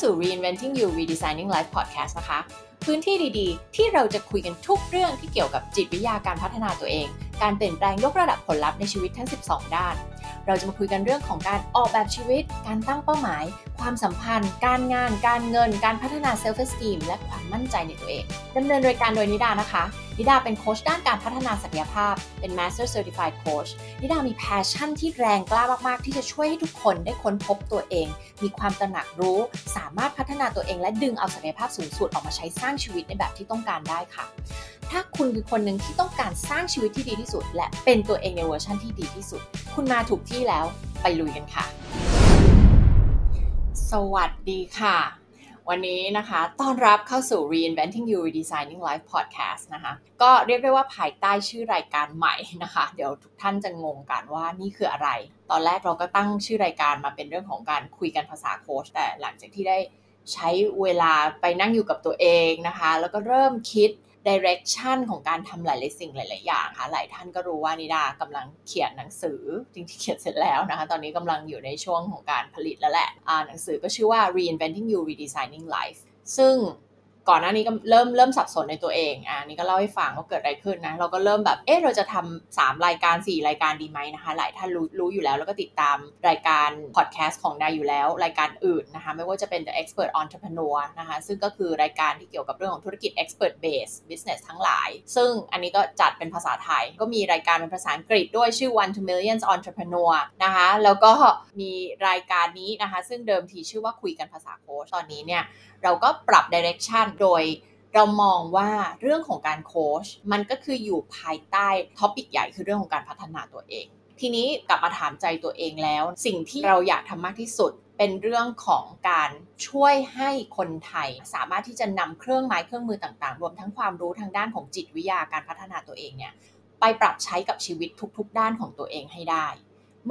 สู่ Reinventing You Redesigning Life Podcast นะคะ พื้นที่ดีๆ ที่เราจะคุยกันทุกเรื่องที่เกี่ยวกับจิตวิทยาการพัฒนาตัวเอง การเปลี่ยนแปลงยกระดับผลลัพธ์ในชีวิตทั้ง 12 ด้าน เราจะมาคุยกันเรื่องของการออกแบบชีวิต การตั้งเป้าหมาย ความสัมพันธ์ การงาน การเงิน การพัฒนา self esteem และความมั่นใจในตัวเองดำเนินรายการโดยนิดานะคะ นิดาเป็นโค้ชด้านการพัฒนาศักยภาพ เป็น Master Certified Coach นิดามี passion ที่แรงกล้ามากๆ ที่จะช่วยให้ทุกคนได้ค้นพบตัวเอง มีความตระหนักรู้ สามารถพัฒนาตัวเอง และดึงเอาศักยภาพสูงสุดออกมาใช้สร้างชีวิตในแบบที่ต้องการได้ค่ะ ถ้าคุณคือคนหนึ่งที่ต้องการสร้างชีวิตที่ดีที่สุด และเป็นตัวเองในเวอร์ชันที่ดีที่สุด คุณมาถูกที่แล้วไปลุยกันค่ะ สวัสดีค่ะ วันนี้นะคะต้อนรับเข้าสู่ Reinventing You Redesigning Life Podcast นะคะก็เรียกได้ว่าภายใต้ชื่อรายการใหม่นะคะ เดี๋ยวทุกท่านจะงงกันว่านี่คืออะไร ตอนแรกเราก็ตั้งชื่อรายการมาเป็นเรื่องของการคุยกันภาษาโค้ชแต่หลังจากที่ได้ใช้เวลาไปนั่งอยู่กับตัวเองนะคะ แล้วก็เริ่มคิด ดิเรกชันของการทำหลายๆสิ่งหลาย ๆ อย่างค่ะ หลายท่านก็รู้ว่านิดากำลังเขียนหนังสือจริงๆเขียนเสร็จแล้วนะคะ ตอนนี้กำลังอยู่ในช่วงของการผลิตแล้วแหละอ่าหนังสือก็ชื่อว่า reinventing you redesigning life ซึ่ง ก่อนหน้านี้ก็เริ่มเริ่มสับสนในตัวเองอ่านี่ก็เล่าให้ฟังว่าเกิดอะไรขึ้นนะ เราก็เริ่มแบบ เอ๊ะเราจะทำสามรายการ4รายการดีไหมนะคะ หลายท่านรู้รู้อยู่แล้ว แล้วก็ติดตามรายการพอดแคสต์ของนายอยู่แล้ว รายการอื่นนะคะ ไม่ว่าจะเป็น The Expert Entrepreneur นะคะ ซึ่งก็คือรายการที่เกี่ยวกับเรื่องของธุรกิจ Expert Base Business ทั้งหลาย ซึ่งอันนี้ก็จัดเป็นภาษาไทย ก็มีรายการเป็นภาษาอังกฤษด้วยชื่อ One to Millions Entrepreneur นะคะ แล้วก็มีรายการนี้นะคะ ซึ่งเดิมทีชื่อว่าคุยกันภาษาโค้ชตอนนี้เนี่ยเราก็ปรับ direction โดยเรามองว่าเรื่องของการโค้ชมันก็คืออยู่ภายใต้topic ใหญ่คือเรื่องของการพัฒนาตัวเอง ทีนี้กลับมาถามใจตัวเองแล้ว สิ่งที่เราอยากทำมากที่สุดเป็นเรื่องของการช่วยให้คนไทย สามารถที่จะนำเครื่องไม้เครื่องมือต่างๆ รวมทั้งความรู้ทางด้านของจิตวิทยาการพัฒนาตัวเองเนี่ยไปปรับใช้กับชีวิตทุก ๆ ด้านของตัวเองให้ได้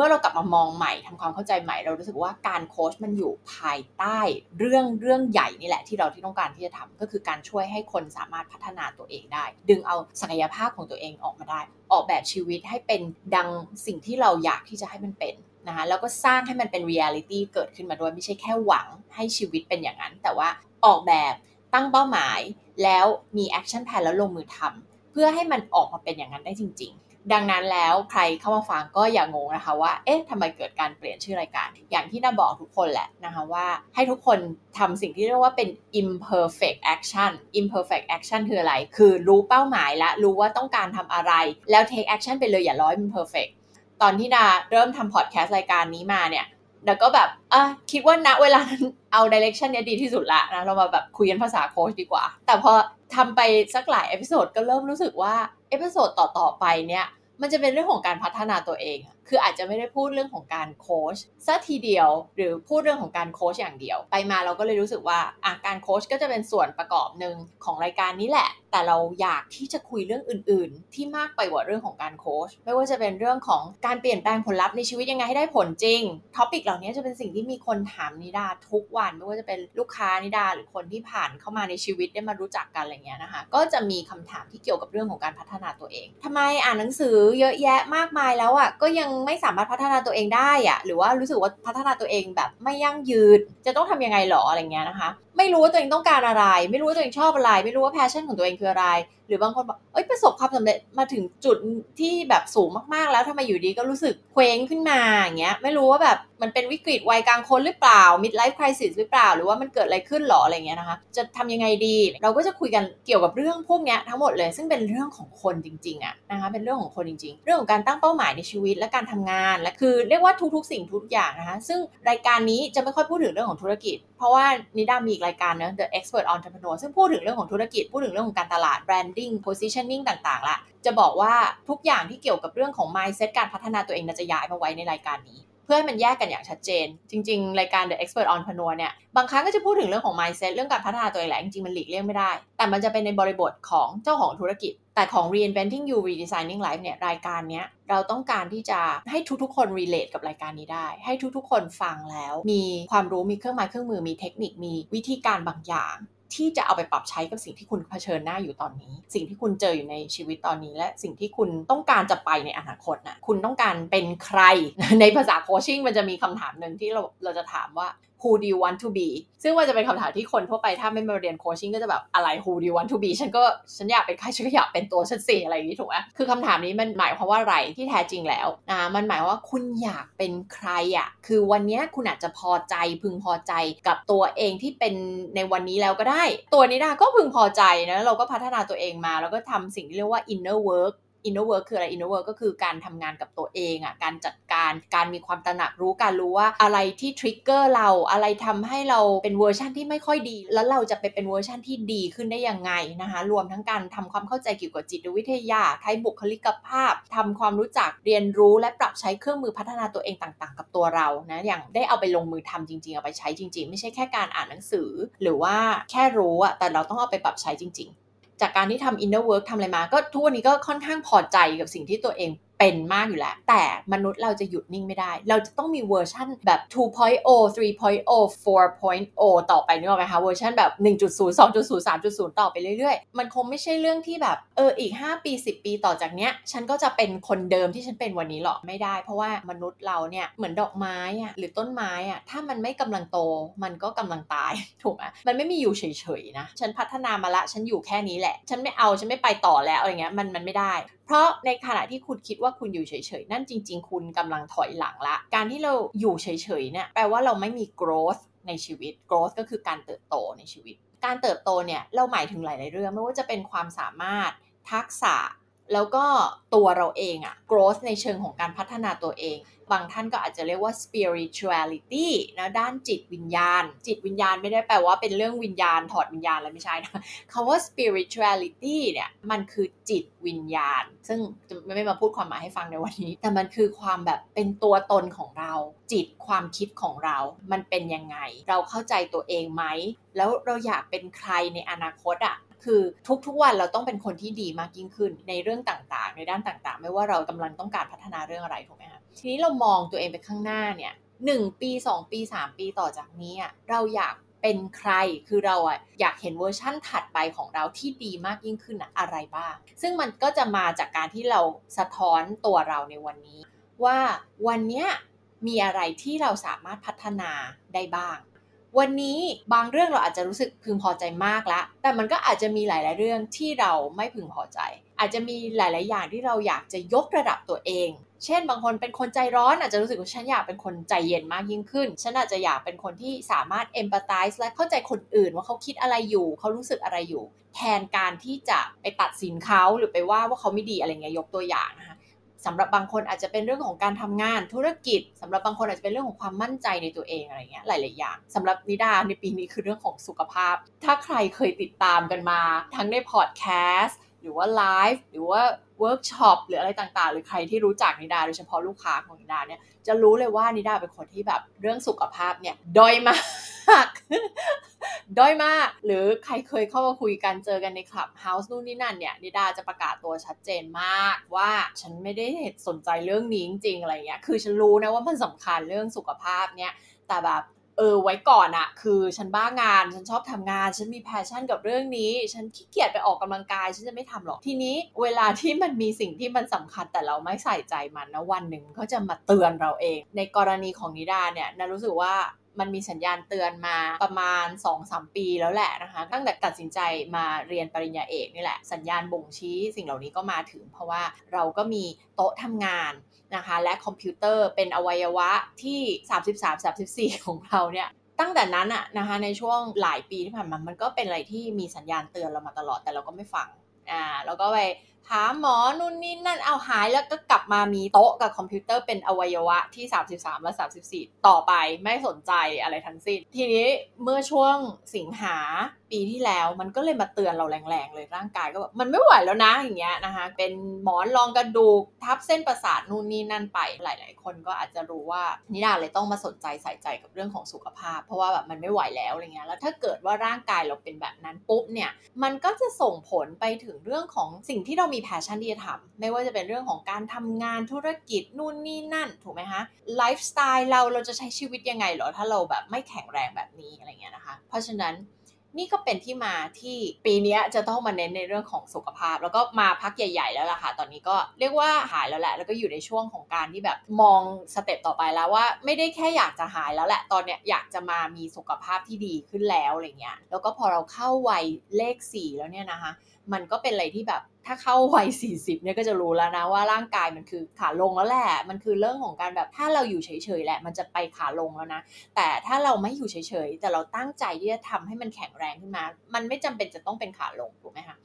มื่อเรากลับมามองใหม่ทำความเข้าใจใหม่ เรารู้สึกว่าการโค้ชมันอยู่ภายใต้เรื่องเรื่องใหญ่นี่แหละที่เราที่ต้องการที่จะทำก็คือการช่วยให้คนสามารถพัฒนาตัวเองได้ ดึงเอาศักยภาพของตัวเองออกมาได้ ออกแบบชีวิตให้เป็นดังสิ่งที่เราอยากที่จะให้มันเป็นนะคะแล้วก็สร้างให้มันเป็นเรียลิตี้เกิดขึ้นมาด้วยไม่ใช่แค่หวังให้ชีวิตเป็นอย่างนั้น แต่ว่าออกแบบตั้งเป้าหมาย แล้วมี action plan แล้วลงมือทำเพื่อให้มันออกมาเป็นอย่างนั้นได้จริง ๆ ดังนั้นแล้วใครเข้ามาฟังก็อย่างงนะคะว่า เอ๊ะทำไมเกิดการเปลี่ยนชื่อรายการ อย่างที่นิดาบอกทุกคนแหละนะคะว่า ให้ทุกคนทำสิ่งที่เรียกว่าเป็น imperfect action imperfect action คืออะไร คือรู้เป้าหมายและรู้ว่าต้องการทำอะไร แล้ว take action ไปเลยอย่ารอให้มัน perfect ตอนที่ดาเริ่มทำพอดแคสต์รายการนี้มาเนี่ยดาก็แบบอะคิดว่าณเวลานั้นเอา direction เนี้ยดีที่สุดละนะ เรามาแบบคุยกันภาษาโค้ชดีกว่า แต่พอ ทำไปสักหลาย episode ก็เริ่มรู้สึกว่า episode ต่อๆไปเนี่ย มันจะเป็นเรื่องของการพัฒนาตัวเองอะ คืออาจจะไม่ได้พูดเรื่องของการโค้ชซะทีเดียว หรือพูดเรื่องของการโค้ชอย่างเดียว ไปมาเราก็เลยรู้สึกว่าอะการโค้ชก็จะเป็นส่วนประกอบหนึ่งของรายการนี้แหละ แต่เราอยากที่จะคุยเรื่องอื่น ๆ ที่มากไปกว่าเรื่องของการโค้ชไม่ว่าจะเป็นเรื่องของการเปลี่ยนแปลงผลลัพธ์ในชีวิตยังไงให้ได้ผลจริง topic เหล่านี้จะเป็นสิ่งที่มีคนถามนิดาทุกวัน ไม่ว่าจะเป็นลูกค้านิดาหรือคนที่ผ่านเข้ามาในชีวิตได้มารู้จักกันอะไรเงี้ยนะคะก็จะมีคำถามที่เกี่ยวกับเรื่องของการพัฒนาตัวเองทำไมอ่านหนังสือเยอะแยะมากมายแล้วอะก็ยังไม่สามารถพัฒนาตัวเองได้อะหรือว่ารู้สึกว่าพัฒนาตัวเองแบบไม่ยั่งยืนจะต้องทำยังไงหรออะไรเงี้ยนะคะ ไม่รู้ว่าตัวเองต้องการอะไร ไม่รู้ว่าตัวเองชอบอะไร ไม่รู้ว่า passion ของตัวเองคืออะไร หรือบางคนบอกเอ้ยประสบความสำเร็จมาถึงจุดที่แบบสูงมากๆ แล้วทำไมอยู่ดีก็รู้สึกเคว้งขึ้นมาอย่างเงี้ยไม่รู้ว่าแบบมันเป็นวิกฤตวัยกลางคนหรือเปล่า mid life crisis หรือเปล่า หรือว่ามันเกิดอะไรขึ้นหรออะไรเงี้ยนะคะ จะทำยังไงดีเราก็จะคุยกันเกี่ยวกับเรื่องพวกเนี้ยทั้งหมดเลย ซึ่งเป็นเรื่องของคนจริงๆอะนะคะเป็นเรื่องของคนจริง ๆ เรื่องของการตั้งเป้าหมายในชีวิตและการทำงานและคือเรียกว่าทุกๆ สิ่งทุกอย่างนะคะซึ่งรายการนี้จะไม่ค่อยพูดถึงเรื่องของธุรกิจ เพราะว่านิดามีอีกรายการเนะ The Expert Entrepreneur ซึ่งพูดถึงเรื่องของธุรกิจ พูดถึงเรื่องของการตลาด branding positioning ต่างๆละจะบอกว่าทุกอย่างที่เกี่ยวกับเรื่องของ mindset การพัฒนาตัวเองจะย้ายมาไว้ในรายการนี้ เพื่อให้มันแยกกันอย่างชัดเจน จริง ๆ รายการ The Expert Entrepreneur เนี่ยบางครั้งก็จะพูดถึงเรื่องของ mindset เรื่องการพัฒนาตัวเองแหละจริงๆมันหลีกเลี่ยงไม่ได้ แต่มันจะเป็นในบริบทของเจ้าของธุรกิจ แต่ของ Reinventing You Redesigning Life เนี่ยรายการเนี้ย เราต้องการที่จะให้ทุกๆ คน relate กับรายการนี้ได้ ให้ทุกๆ คนฟังแล้ว มีความรู้มีเครื่องไม้เครื่องมือมีเทคนิคมีวิธีการบางอย่างที่จะเอาไปปรับใช้กับสิ่งที่คุณเผชิญหน้าอยู่ตอนนี้ สิ่งที่คุณเจออยู่ในชีวิตตอนนี้ และสิ่งที่คุณต้องการจะไปในอนาคตนะคุณต้องการเป็นใคร ในภาษาโคชชิ่งมันจะมีคำถามหนึ่งที่เราเราจะถามว่า who do you want to be ซึ่งมันจะเป็นคำถามที่คนทั่วไปถ้าไม่มาเรียนโคชชิ่งก็จะแบบอะไร who do you want to be ฉันก็ฉันอยากเป็นใครฉันก็อยากเป็นตัวฉันสิอะไรอย่างนี้ถูกไหมคือคำถามนี้มันหมายความว่าอะไรที่แท้จริงแล้วนะมันหมายว่าคุณอยากเป็นใครอะ่ะคือวันนี้คุณอาจจะพอใจพึงพอใจกับตัวเองที่เป็นในวันนี้แล้วก็ได้ ตัวนิดาก็พึงพอใจนะเราก็พัฒนาตัวเองมาแล้วก็ทำสิ่งที่เรียกว่า inner work inner work คืออะไร inner work ก็คือการทำงานกับตัวเองอะการจัดการการมีความตระหนักรู้การรู้ว่าอะไรที่ trigger เราอะไรทำให้เราเป็นเวอร์ชันที่ไม่ค่อยดี แล้วเราจะไปเป็นเวอร์ชันที่ดีขึ้นได้ยังไงนะคะรวมทั้งการทำความเข้าใจเกี่ยวกับจิตวิทยาใช้บุคลิกภาพทำความรู้จักเรียนรู้และปรับใช้เครื่องมือพัฒนาตัวเองต่าง ๆ กับตัวเรานะอย่างได้เอาไปลงมือทำจริง ๆ เอาไปใช้จริง ๆ ไม่ใช่แค่การอ่านหนังสือ หรือว่าแค่รู้อะแต่เราต้องเอาไปปรับใช้จริง ๆ จากการที่ทำ inner work ทำอะไรมา ก็ทุกวันนี้ก็ค่อนข้างพอใจกับสิ่งที่ตัวเอง เป็นมากอยู่แล้ว แต่มนุษย์เราจะหยุดนิ่งไม่ได้ เราจะต้องมีเวอร์ชันแบบ 2.0 3.0 4.0 ต่อไปนึกออกไหมคะเวอร์ชันแบบ 1.0 2.0 3.0 ต่อไปเรื่อยๆ มันคงไม่ใช่เรื่องที่แบบเอออีก 5 ปี 10 ปีต่อจากเนี้ย ฉันก็จะเป็นคนเดิมที่ฉันเป็นวันนี้หรอกไม่ได้ เพราะว่ามนุษย์เราเนี่ยเหมือนดอกไม้อะหรือต้นไม้อะถ้ามันไม่กำลังโตมันก็กำลังตายถูกไหมมันไม่มีอยู่เฉยๆนะฉันพัฒนามาละฉันอยู่แค่นี้แหละ ฉันไม่เอาฉันไม่ไปต่อแล้วอะไรเงี้ยมันมันไม่ได้ เพราะในขณะที่คุณคิดว่าคุณอยู่เฉยๆ นั่นจริง ๆ คุณกำลังถอยหลังละ การที่เราอยู่เฉยๆเนี่ยแปลว่าเราไม่มี growth ในชีวิต growth ก็คือการเติบโตในชีวิต การเติบโตเนี่ยเราหมายถึงหลาย ๆ เรื่องไม่ว่าจะเป็นความสามารถทักษะ แล้วก็ตัวเราเองอะ growth ในเชิงของการพัฒนาตัวเอง บางท่านก็อาจจะเรียกว่า spirituality นะด้านจิตวิญญาณ จิตวิญญาณไม่ได้แปลว่าเป็นเรื่องวิญญาณถอดวิญญาณอะไรไม่ใช่นะคำว่า spirituality เนี่ยมันคือจิตวิญญาณ ซึ่งจะไม่มาพูดความหมายให้ฟังในวันนี้ แต่มันคือความแบบเป็นตัวตนของเรา จิตความคิดของเรา มันเป็นยังไง เราเข้าใจตัวเองไหม แล้วเราอยากเป็นใครในอนาคตอะ คือทุกๆวันเราต้องเป็นคนที่ดีมากยิ่งขึ้นในเรื่องต่างๆ ในด้านต่างๆ ไม่ว่าเรากำลังต้องการพัฒนาเรื่องอะไรถูกไหมคะทีนี้เรามองตัวเองไปข้างหน้าเนี่ยหนึ่งปี2ปี3ปีต่อจากนี้เราอยากเป็นใคร คือเราอะอยากเห็นเวอร์ชั่นถัดไปของเราที่ดีมากยิ่งขึ้นอะอะไรบ้าง ซึ่งมันก็จะมาจากการที่เราสะท้อนตัวเราในวันนี้ ว่าวันนี้มีอะไรที่เราสามารถพัฒนาได้บ้าง วันนี้บางเรื่องเราอาจจะรู้สึกพึงพอใจมากแล้วแต่มันก็อาจจะมีหลาย ๆ เรื่องที่เราไม่พึงพอใจ อาจจะมีหลาย ๆ อย่างที่เราอยากจะยกระดับตัวเอง เช่น บางคนเป็นคนใจร้อนอาจจะรู้สึกว่าฉันอยากเป็นคนใจเย็นมากยิ่งขึ้น ฉันอาจจะอยากเป็นคนที่สามารถ empathize และเข้าใจคนอื่นว่าเขาคิดอะไรอยู่ เขารู้สึกอะไรอยู่ แทนการที่จะไปตัดสินเขาหรือไปว่าว่าเขาไม่ดีอะไรเงี้ยยกตัวอย่างนะคะ สำหรับบางคนอาจจะเป็นเรื่องของการทำงานธุรกิจสำหรับบางคนอาจจะเป็นเรื่องของความมั่นใจในตัวเองอะไรเงี้ยหลาย ๆ อย่างสำหรับนิดาในปีนี้คือเรื่องของสุขภาพ ถ้าใครเคยติดตามกันมา ทั้งในพอดแคสต์หรือว่าไลฟ์หรือว่าเวิร์กช็อปหรืออะไรต่างๆ หรือใครที่รู้จักนิดาโดยเฉพาะลูกค้าของนิดาเนี่ยจะรู้เลยว่านิดาเป็นคนที่แบบเรื่องสุขภาพเนี่ยด้อยมาก ด้อยมาก หรือใครเคยเข้ามาคุยกันเจอกันในคลับเฮาส์นู่นนี่นั่นเนี่ยนิดาจะประกาศตัวชัดเจนมากว่าฉันไม่ได้สนใจเรื่องนี้จริงๆอะไรเงี้ย คือฉันรู้นะว่ามันสำคัญเรื่องสุขภาพเนี่ย แต่แบบเออไว้ก่อนอะคือฉันบ้างาน ฉันชอบทำงาน ฉันมีแพชชั่นกับเรื่องนี้ ฉันขี้เกียจไปออกกำลังกาย ฉันจะไม่ทำหรอก ทีนี้เวลาที่มันมีสิ่งที่มันสำคัญแต่เราไม่ใส่ใจมันนะวันหนึ่งเขาจะมาเตือนเราเอง ในกรณีของนิดาเนี่ยนารู้สึกว่า มันมีสัญญาณเตือนมาประมาณ 2-3 ปีแล้วแหละนะคะตั้งแต่ตัดสินใจมาเรียนปริญญาเอกนี่แหละ สัญญาณบ่งชี้สิ่งเหล่านี้ก็มาถึง เพราะว่าเราก็มีโต๊ะทำงานนะคะและคอมพิวเตอร์เป็นอวัยวะที่ 33-34 ของเราเนี่ยตั้งแต่นั้นอะนะคะในช่วงหลายปีที่ผ่านมามันก็เป็นอะไรที่มีสัญญาณเตือนเรามาตลอดแต่เราก็ไม่ฟังอ่าแล้วก็ไป หาหมอนู่นนี่นั่นเอาหายแล้วก็กลับมามีโต๊ะกับคอมพิวเตอร์เป็นอวัยวะที่ 33 และ 34 ต่อไปไม่สนใจอะไรทั้งสิ้น ทีนี้เมื่อช่วงสิงหา ปีที่แล้วมันก็เลยมาเตือนเราแรงๆเลยร่างกายก็แบบมันไม่ไหวแล้วนะอย่างเงี้ยนะคะเป็นหมอนรองกระดูกทับเส้นประสาทนู่นนี่นั่นไปหลาย ๆ คนก็อาจจะรู้ว่านิดาเลยต้องมาสนใจใส่ใจกับเรื่องของสุขภาพ เพราะว่าแบบมันไม่ไหวแล้วอะไรเงี้ยแล้วถ้าเกิดว่าร่างกายเราเป็นแบบนั้นปุ๊บเนี่ยมันก็จะส่งผลไปถึงเรื่องของสิ่งที่เรามี passion ที่จะทำไม่ว่าจะเป็นเรื่องของการทำงานธุรกิจนู่นนี่นั่นถูกไหมคะไลฟ์สไตล์เราเราจะใช้ชีวิตยังไงหรอถ้าเราแบบไม่แข็งแรงแบบนี้อะไรเงี้ยนะคะ เพราะฉะนั้น นี่ก็เป็นที่มาที่ปีนี้จะต้องมาเน้นในเรื่องของสุขภาพ แล้วก็มาพักใหญ่ ๆ แล้วล่ะค่ะ ตอนนี้ก็เรียกว่าหายแล้วแหละ แล้วก็อยู่ในช่วงของการที่แบบมองสเต็ปต่อไปแล้วว่า ไม่ได้แค่อยากจะหายแล้วแหละ ตอนเนี้ยอยากจะมามีสุขภาพที่ดีขึ้นแล้วอะไรเงี้ย แล้วก็พอเราเข้าวัยเลข4แล้วเนี่ยนะคะ มันก็เป็นอะไรที่แบบถ้าเข้าวัย40เนี่ยก็จะรู้แล้วนะว่าร่างกายมันคือขาลงแล้วแหละ มันคือเรื่องของการแบบถ้าเราอยู่เฉยๆแหละ มันจะไปขาลงแล้วนะ แต่ถ้าเราไม่อยู่เฉยๆ แต่เราตั้งใจที่จะทำให้มันแข็งแรงขึ้นมา มันไม่จำเป็นจะต้องเป็นขาลงถูกไหมคะ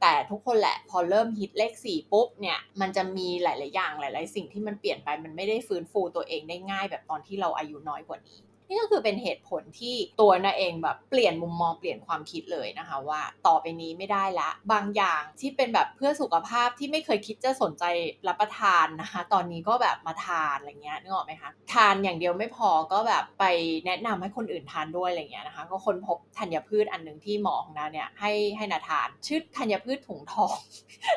แต่ทุกคนแหละพอเริ่มฮิตเลขสี่ปุ๊บเนี่ยมันจะมีหลาย ๆ อย่างหลาย ๆ สิ่งที่มันเปลี่ยนไปมันไม่ได้ฟื้นฟูตัวเองได้ง่ายแบบตอนที่เราอายุน้อยกว่านี้ นี่ก็คือเป็นเหตุผลที่ตัวนาเองแบบเปลี่ยนมุมมองเปลี่ยนความคิดเลยนะคะว่าต่อไปนี้ไม่ได้ละ บางอย่างที่เป็นแบบเพื่อสุขภาพที่ไม่เคยคิดจะสนใจรับประทานนะคะ ตอนนี้ก็แบบมาทานอะไรเงี้ยนึกออกไหมคะทานอย่างเดียวไม่พอก็แบบไปแนะนำให้คนอื่นทานด้วยอะไรเงี้ยนะคะ ก็คนพบธัญพืชอันหนึ่งที่หมอของนาเนี่ยให้ให้นาทาน ชื่อธัญพืชถุงทอง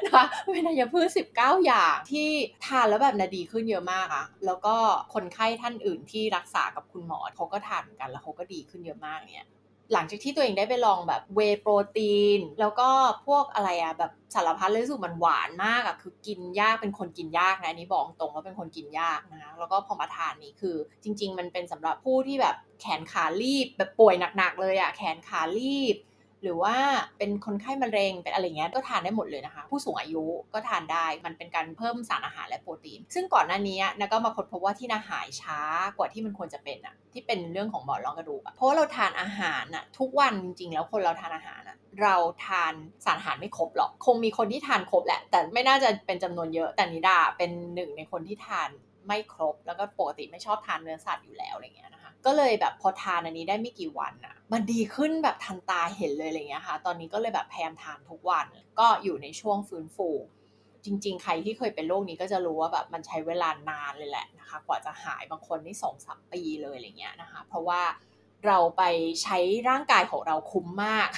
นะคะเป็นธัญพืช 19 อย่างที่ทานแล้วแบบนาดีขึ้นเยอะมากอะแล้วก็คนไข้ท่านอื่นที่รักษากับคุณหมอเขาก็ทานเหมือนกันแล้วเขาก็ดีขึ้นเยอะมากเนี่ยหลังจากที่ตัวเองได้ไปลองแบบเวโปรตีน แล้วก็พวกอะไรอะแบบสารพัดเลยรู้สึกมันหวานมากอะคือกินยากเป็นคนกินยากนะนี้บอกตรงว่าเป็นคนกินยากนะแล้วก็พอมาทานนี้คือ จริง ๆ มันเป็นสำหรับผู้ที่แบบแขนขาลีบแบบป่วยหนักๆเลยอะแขนขาลีบ หรือว่าเป็นคนไข้มะเร็งเป็นอะไรเงี้ยก็ทานได้หมดเลยนะคะ ผู้สูงอายุก็ทานได้มันเป็นการเพิ่มสารอาหารและโปรตีน ซึ่งก่อนหน้านี้นะก็มาค้นพบว่าที่นาหายช้ากว่าที่มันควรจะเป็นอะที่เป็นเรื่องของหมอนรองกระดูกอะเพราะว่าเราทานอาหารอะทุกวันจริงๆ แล้วคนเราทานอาหารอะเราทานสารอาหารไม่ครบหรอก คงมีคนที่ทานครบแหละ แต่ไม่น่าจะเป็นจำนวนเยอะแต่นิดาเป็นหนึ่งในคนที่ทาน ไม่ครบ แล้วก็ปกติไม่ชอบทานเนื้อสัตว์อยู่แล้วอะไรเงี้ยนะคะ ก็เลยแบบพอทานอันนี้ได้ไม่กี่วันอะมันดีขึ้นแบบทันตาเห็นเลยอะไรเงี้ยค่ะ ตอนนี้ก็เลยแบบพยายามทานทุกวัน ก็อยู่ในช่วงฟื้นฟู จริง ๆ ใครที่เคยเป็นโรคนี้ก็จะรู้ว่าแบบมันใช้เวลานานเลยแหละนะคะ กว่าจะหายบางคนนี่สองสามปีเลยอะไรเงี้ยนะคะ เพราะว่าเราไปใช้ร่างกายของเราคุ้มมาก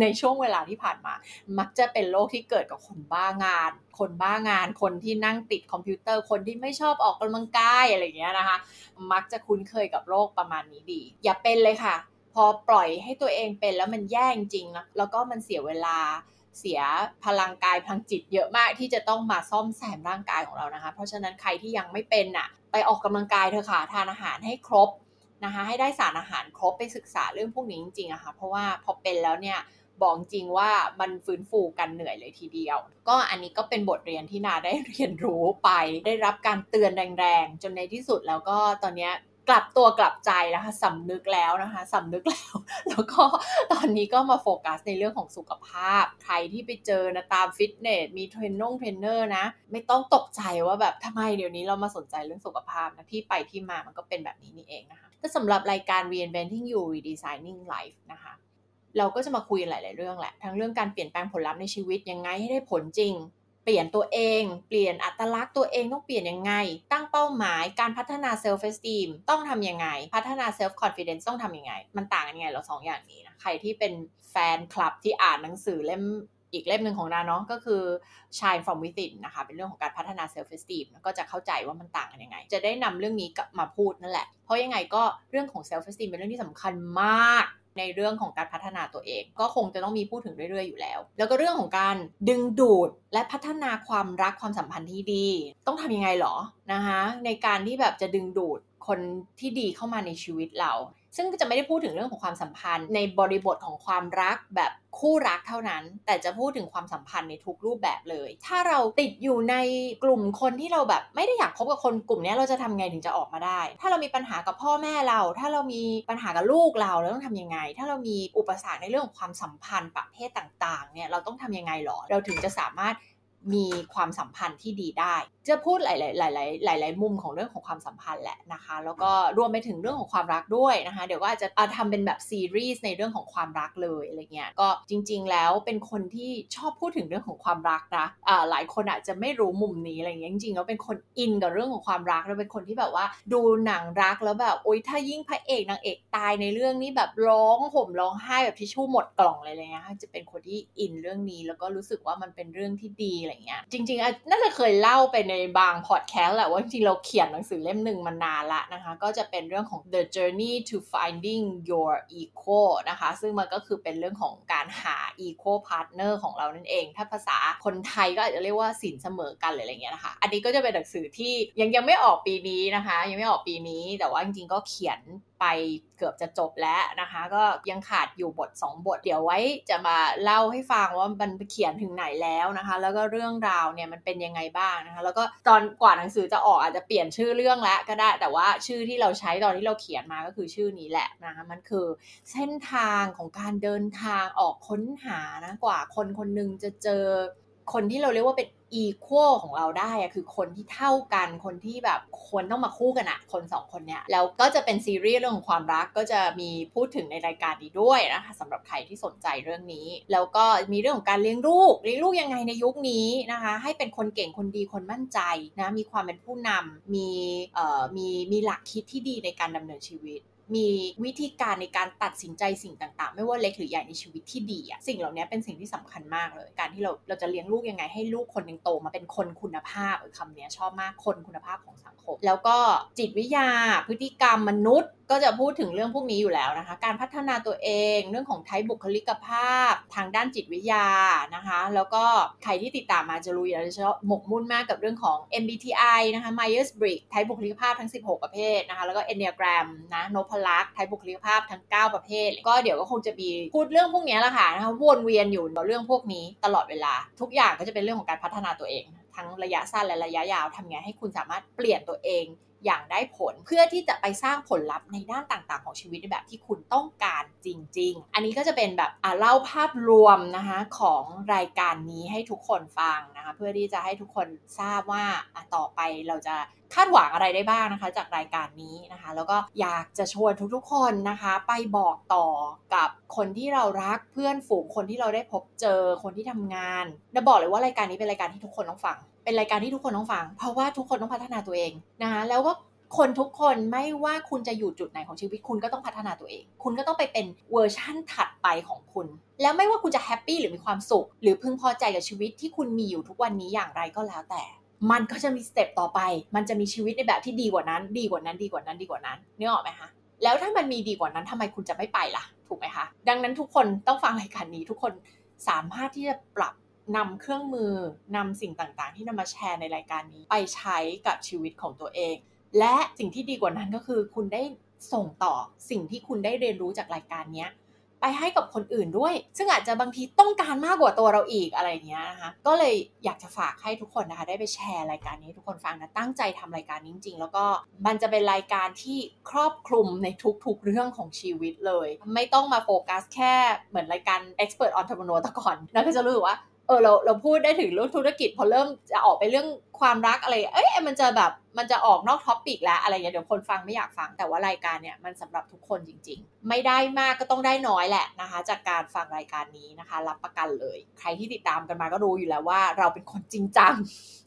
ในช่วงเวลาที่ผ่านมา มักจะเป็นโรคที่เกิดกับคนบ้างาน คนบ้างาน คนที่นั่งติดคอมพิวเตอร์ คนที่ไม่ชอบออกกำลังกายอะไรเงี้ยนะคะ มักจะคุ้นเคยกับโรคประมาณนี้ดี อย่าเป็นเลยค่ะ พอปล่อยให้ตัวเองเป็นแล้วมันแย่จริงนะแล้วก็มันเสียเวลาเสียพลังกายพลังจิตเยอะมากที่จะต้องมาซ่อมแซมร่างกายของเรานะคะ เพราะฉะนั้นใครที่ยังไม่เป็นน่ะ ไปออกกำลังกายเถอะค่ะทานอาหารให้ครบนะคะ ให้ได้สารอาหารครบไปศึกษาเรื่องพวกนี้จริงๆอะคะ่ะเพราะว่าพอเป็นแล้วเนี่ย บอกจริงว่ามันฟื้นฟูกันเหนื่อยเลยทีเดียว ก็อันนี้ก็เป็นบทเรียนที่นิดาได้เรียนรู้ไป ได้รับการเตือนแรงๆ จนในที่สุดแล้วก็ตอนนี้กลับตัวกลับใจนะคะสำนึกแล้วนะคะสำนึกแล้ว แล้วก็ตอนนี้ก็มาโฟกัสในเรื่องของสุขภาพ ใครที่ไปเจอนิดาตามฟิตเนส มีเทรนนงเทรนเนอร์นะ ไม่ต้องตกใจว่าแบบทำไมเดี๋ยวนี้เรามาสนใจเรื่องสุขภาพนะที่ไปที่มามันก็เป็นแบบนี้นี่เองนะคะก็สำหรับรายการ Reinventing You Redesigning Life นะคะ เราก็จะมาคุยหลาย ๆ เรื่องแหละ ทั้งเรื่องการเปลี่ยนแปลงผลลัพธ์ในชีวิตยังไงให้ได้ผลจริง เปลี่ยนตัวเอง เปลี่ยนอัตลักษณ์ตัวเองต้องเปลี่ยนยังไง ตั้งเป้าหมาย การพัฒนา self esteem ต้องทำยังไง พัฒนา self confidence ต้องทำยังไง มันต่างกันยังไงเราสองอย่างนี้นะ ใครที่เป็นแฟนคลับที่อ่านหนังสือเล่ม อีกเล่มหนึ่งของนิดาเนาะก็คือ Shine from within นะคะ เป็นเรื่องของการพัฒนา self esteem ก็จะเข้าใจว่ามันต่างกันยังไง จะได้นำเรื่องนี้กลับมาพูดนั่นแหละ เพราะยังไงก็เรื่องของ self esteem เป็นเรื่องที่สำคัญมากในเรื่องของการพัฒนาตัวเอง ก็คงจะต้องมีพูดถึงเรื่อยๆอยู่แล้ว แล้วก็เรื่องของการดึงดูดและพัฒนาความรักความสัมพันธ์ที่ดี ต้องทำยังไงหรอนะคะในการที่แบบจะดึงดูดคนที่ดีเข้ามาในชีวิตเรา ซึ่งก็จะไม่ได้พูดถึงเรื่องของความสัมพันธ์ ในบริบทของความรักแบบคู่รักเท่านั้น แต่จะพูดถึงความสัมพันธ์ในทุกรูปแบบเลย ถ้าเราติดอยู่ในกลุ่มคนที่เราแบบไม่ได้อยากคบกับคนกลุ่มนี้เราจะทำไงถึงจะออกมาได้ ถ้าเรามีปัญหากับพ่อแม่เรา ถ้าเรามีปัญหากับลูกเราเราต้องทำยังไง ถ้าเรามีอุปสรรคในเรื่องของความสัมพันธ์ประเภทต่างๆเนี่ยเราต้องทำยังไงหรอ เราถึงจะสามารถมีความสัมพันธ์ที่ดีได้ จะพูดหลายๆหลายๆหลาย ๆ มุมของเรื่องของความสัมพันธ์แหละนะคะ แล้วก็รวมไปถึงเรื่องของความรักด้วยนะคะ เดี๋ยวก็อาจจะทำเป็นแบบซีรีส์ในเรื่องของความรักเลยอะไรเงี้ยก็จริง ๆ แล้วเป็นคนที่ชอบพูดถึงเรื่องของความรักนะอ่าหลายคนอาจจะไม่รู้มุมนี้อะไรเงี้ยจริงๆแล้วเป็นคนอินกับเรื่องของความรักแล้วเป็นคนที่แบบว่า ดูหนังรักแล้วแบบโอ๊ยถ้ายิ่งพระเอกนางเอกตายในเรื่องนี้แบบร้องห่มร้องไห้แบบทิชชู่หมดกล่องเลยอะไรเงี้ยจะเป็นคนที่อินเรื่องนี้แล้วก็รู้สึกว่ามันเป็นเรื่องที่ดีอะไรเงี้ยจริงๆน่าจะเคยเล่าไปในบางพอดแคสต์แหละว่าจริงเราเขียนหนังสือเล่มหนึ่งมานานละนะคะ ก็จะเป็นเรื่องของ the journey to finding your equal นะคะ ซึ่งมันก็คือเป็นเรื่องของการหา equal partner ของเรานั่นเอง ถ้าภาษาคนไทยก็อาจจะเรียกว่าสินเสมอกันอะไรเงี้ยนะคะ อันนี้ก็จะเป็นหนังสือที่ยังยังไม่ออกปีนี้นะคะ ยังไม่ออกปีนี้แต่ว่าจริงๆก็เขียน ไปเกือบจะจบแล้วนะคะ ก็ยังขาดอยู่บท 2 บท เดี๋ยวไว้จะมาเล่าให้ฟังว่ามันเขียนถึงไหนแล้วนะคะ แล้วก็เรื่องราวเนี่ยมันเป็นยังไงบ้างนะคะ แล้วก็ตอนกว่าหนังสือจะออกอาจจะเปลี่ยนชื่อเรื่องแล้วก็ได้ แต่ว่าชื่อที่เราใช้ตอนที่เราเขียนมาก็คือชื่อนี้แหละนะคะ มันคือเส้นทางของการเดินทางออกค้นหานะกว่าคนคนหนึ่งจะเจอคนที่เราเรียกว่าเป็น อีควอของเราได้อะคือคนที่เท่ากันคนที่แบบควรต้องมาคู่กันอะคนสองคนเนี้ยแล้วก็จะเป็นซีรีส์เรื่องของความรักก็จะมีพูดถึงในรายการนี้ด้วยนะคะสำหรับใครที่สนใจเรื่องนี้ แล้วก็มีเรื่องของการเลี้ยงลูกเลี้ยงลูกยังไงในยุคนี้นะคะ ให้เป็นคนเก่งคนดีคนมั่นใจนะมีความเป็นผู้นำมีเอ่อมีมีหลักคิดที่ดีในการดำเนินชีวิต มีวิธีการในการตัดสินใจสิ่งต่างๆ ไม่ว่าเล็กหรือใหญ่ในชีวิตที่ดีอะสิ่งเหล่านี้เป็นสิ่งที่สำคัญมากเลย การที่เราเราจะเลี้ยงลูกยังไงให้ลูกคนหนึ่งโตมาเป็นคนคุณภาพคำนี้ชอบมากคนคุณภาพของสังคม แล้วก็จิตวิทยาพฤติกรรมมนุษย์ ก็จะพูดถึงเรื่องพวกนี้อยู่แล้วนะคะ การพัฒนาตัวเองเรื่องของไทบุคลิกภาพ ทางด้านจิตวิทยานะคะ แล้วก็ใครที่ติดตามมาจะรู้อยู่แล้วจะหมกมุ่นมากกับเรื่องของ MBTI นะคะ Myers-Briggs ไทบุคลิกภาพทั้ง 16 ประเภทนะคะ แล้วก็ Enneagram นะโนพลักไทบุคลิกภาพทั้ง 9 ประเภท ก็เดี๋ยวก็คงจะมีพูดเรื่องพวกนี้แหละค่ะนะคะวนเวียนอยู่เรื่องพวกนี้ตลอดเวลา ทุกอย่างก็จะเป็นเรื่องของการพัฒนาตัวเอง ทั้งระยะสั้นและระยะยาวทำไงให้คุณสามารถเปลี่ยนตัวเอง อย่างได้ผลเพื่อที่จะไปสร้างผลลัพธ์ในด้านต่างๆ ของชีวิตในแบบที่คุณต้องการจริง ๆ อันนี้ก็จะเป็นแบบเล่าภาพรวมนะคะของรายการนี้ให้ทุกคนฟังนะคะเพื่อที่จะให้ทุกคนทราบว่าต่อไปเราจะ คาดหวังอะไรได้บ้างนะคะ จากรายการนี้นะคะ แล้วก็อยากจะชวนทุกๆคนนะคะ ไปบอกต่อกับคนที่เรารักเพื่อนฝูงคนที่เราได้พบเจอคนที่ทำงานจะบอกเลยว่ารายการนี้เป็นรายการที่ทุกคนต้องฟัง เป็นรายการที่ทุกคนต้องฟัง เพราะว่าทุกคนต้องพัฒนาตัวเองนะคะแล้วก็คนทุกคนไม่ว่าคุณจะอยู่จุดไหนของชีวิตคุณก็ต้องพัฒนาตัวเอง คุณก็ต้องไปเป็นเวอร์ชั่นถัดไปของคุณ แล้วไม่ว่าคุณจะ happy หรือมีความสุข หรือพึงพอใจกับชีวิตที่คุณมีอยู่ทุกวันนี้อย่างไรก็แล้วแต่ มันก็จะมีสเต็ปต่อไป มันจะมีชีวิตในแบบที่ดีกว่านั้น ดีกว่านั้น ดีกว่านั้น ดีกว่านั้นนึกออกไหมคะ แล้วถ้ามันมีดีกว่านั้นทำไมคุณจะไม่ไปล่ะ ถูกไหมคะ ดังนั้นทุกคนต้องฟังรายการนี้ ทุกคนสามารถที่จะปรับนำเครื่องมือนำสิ่งต่างๆ ที่นำมาแชร์ในรายการนี้ ไปใช้กับชีวิตของตัวเอง และสิ่งที่ดีกว่านั้นก็คือ คุณได้ส่งต่อสิ่งที่คุณได้เรียนรู้จากรายการนี้ ไปให้กับคนอื่นด้วย ซึ่งอาจจะบางทีต้องการมากกว่าตัวเราอีกอะไรเงี้ยนะคะก็เลยอยากจะฝากให้ทุกคนนะคะ ได้ไปแชร์รายการนี้ทุกคนฟังนะตั้งใจทำรายการนี้จริง ๆ แล้วก็มันจะเป็นรายการที่ครอบคลุมในทุกๆเรื่องของชีวิตเลย ไม่ต้องมาโฟกัสแค่เหมือนรายการ Expert Entrepreneur ตะก่อนแล้วก็จะรู้ว่า เออเราเราพูดได้ถึงเรื่องธุรกิจพอเริ่มจะออกไปเรื่องความรักอะไร เอ้ยมันจะแบบมันจะออกนอก topic แล้วอะไรเงี้ยเดี๋ยวคนฟังไม่อยากฟังแต่ว่ารายการเนี่ยมันสำหรับทุกคนจริง ๆ ไม่ได้มากก็ต้องได้น้อยแหละนะคะ จากการฟังรายการนี้นะคะ รับประกันเลย ใครที่ติดตามกันมาก็รู้อยู่แล้วว่า เราเป็นคนจริงจัง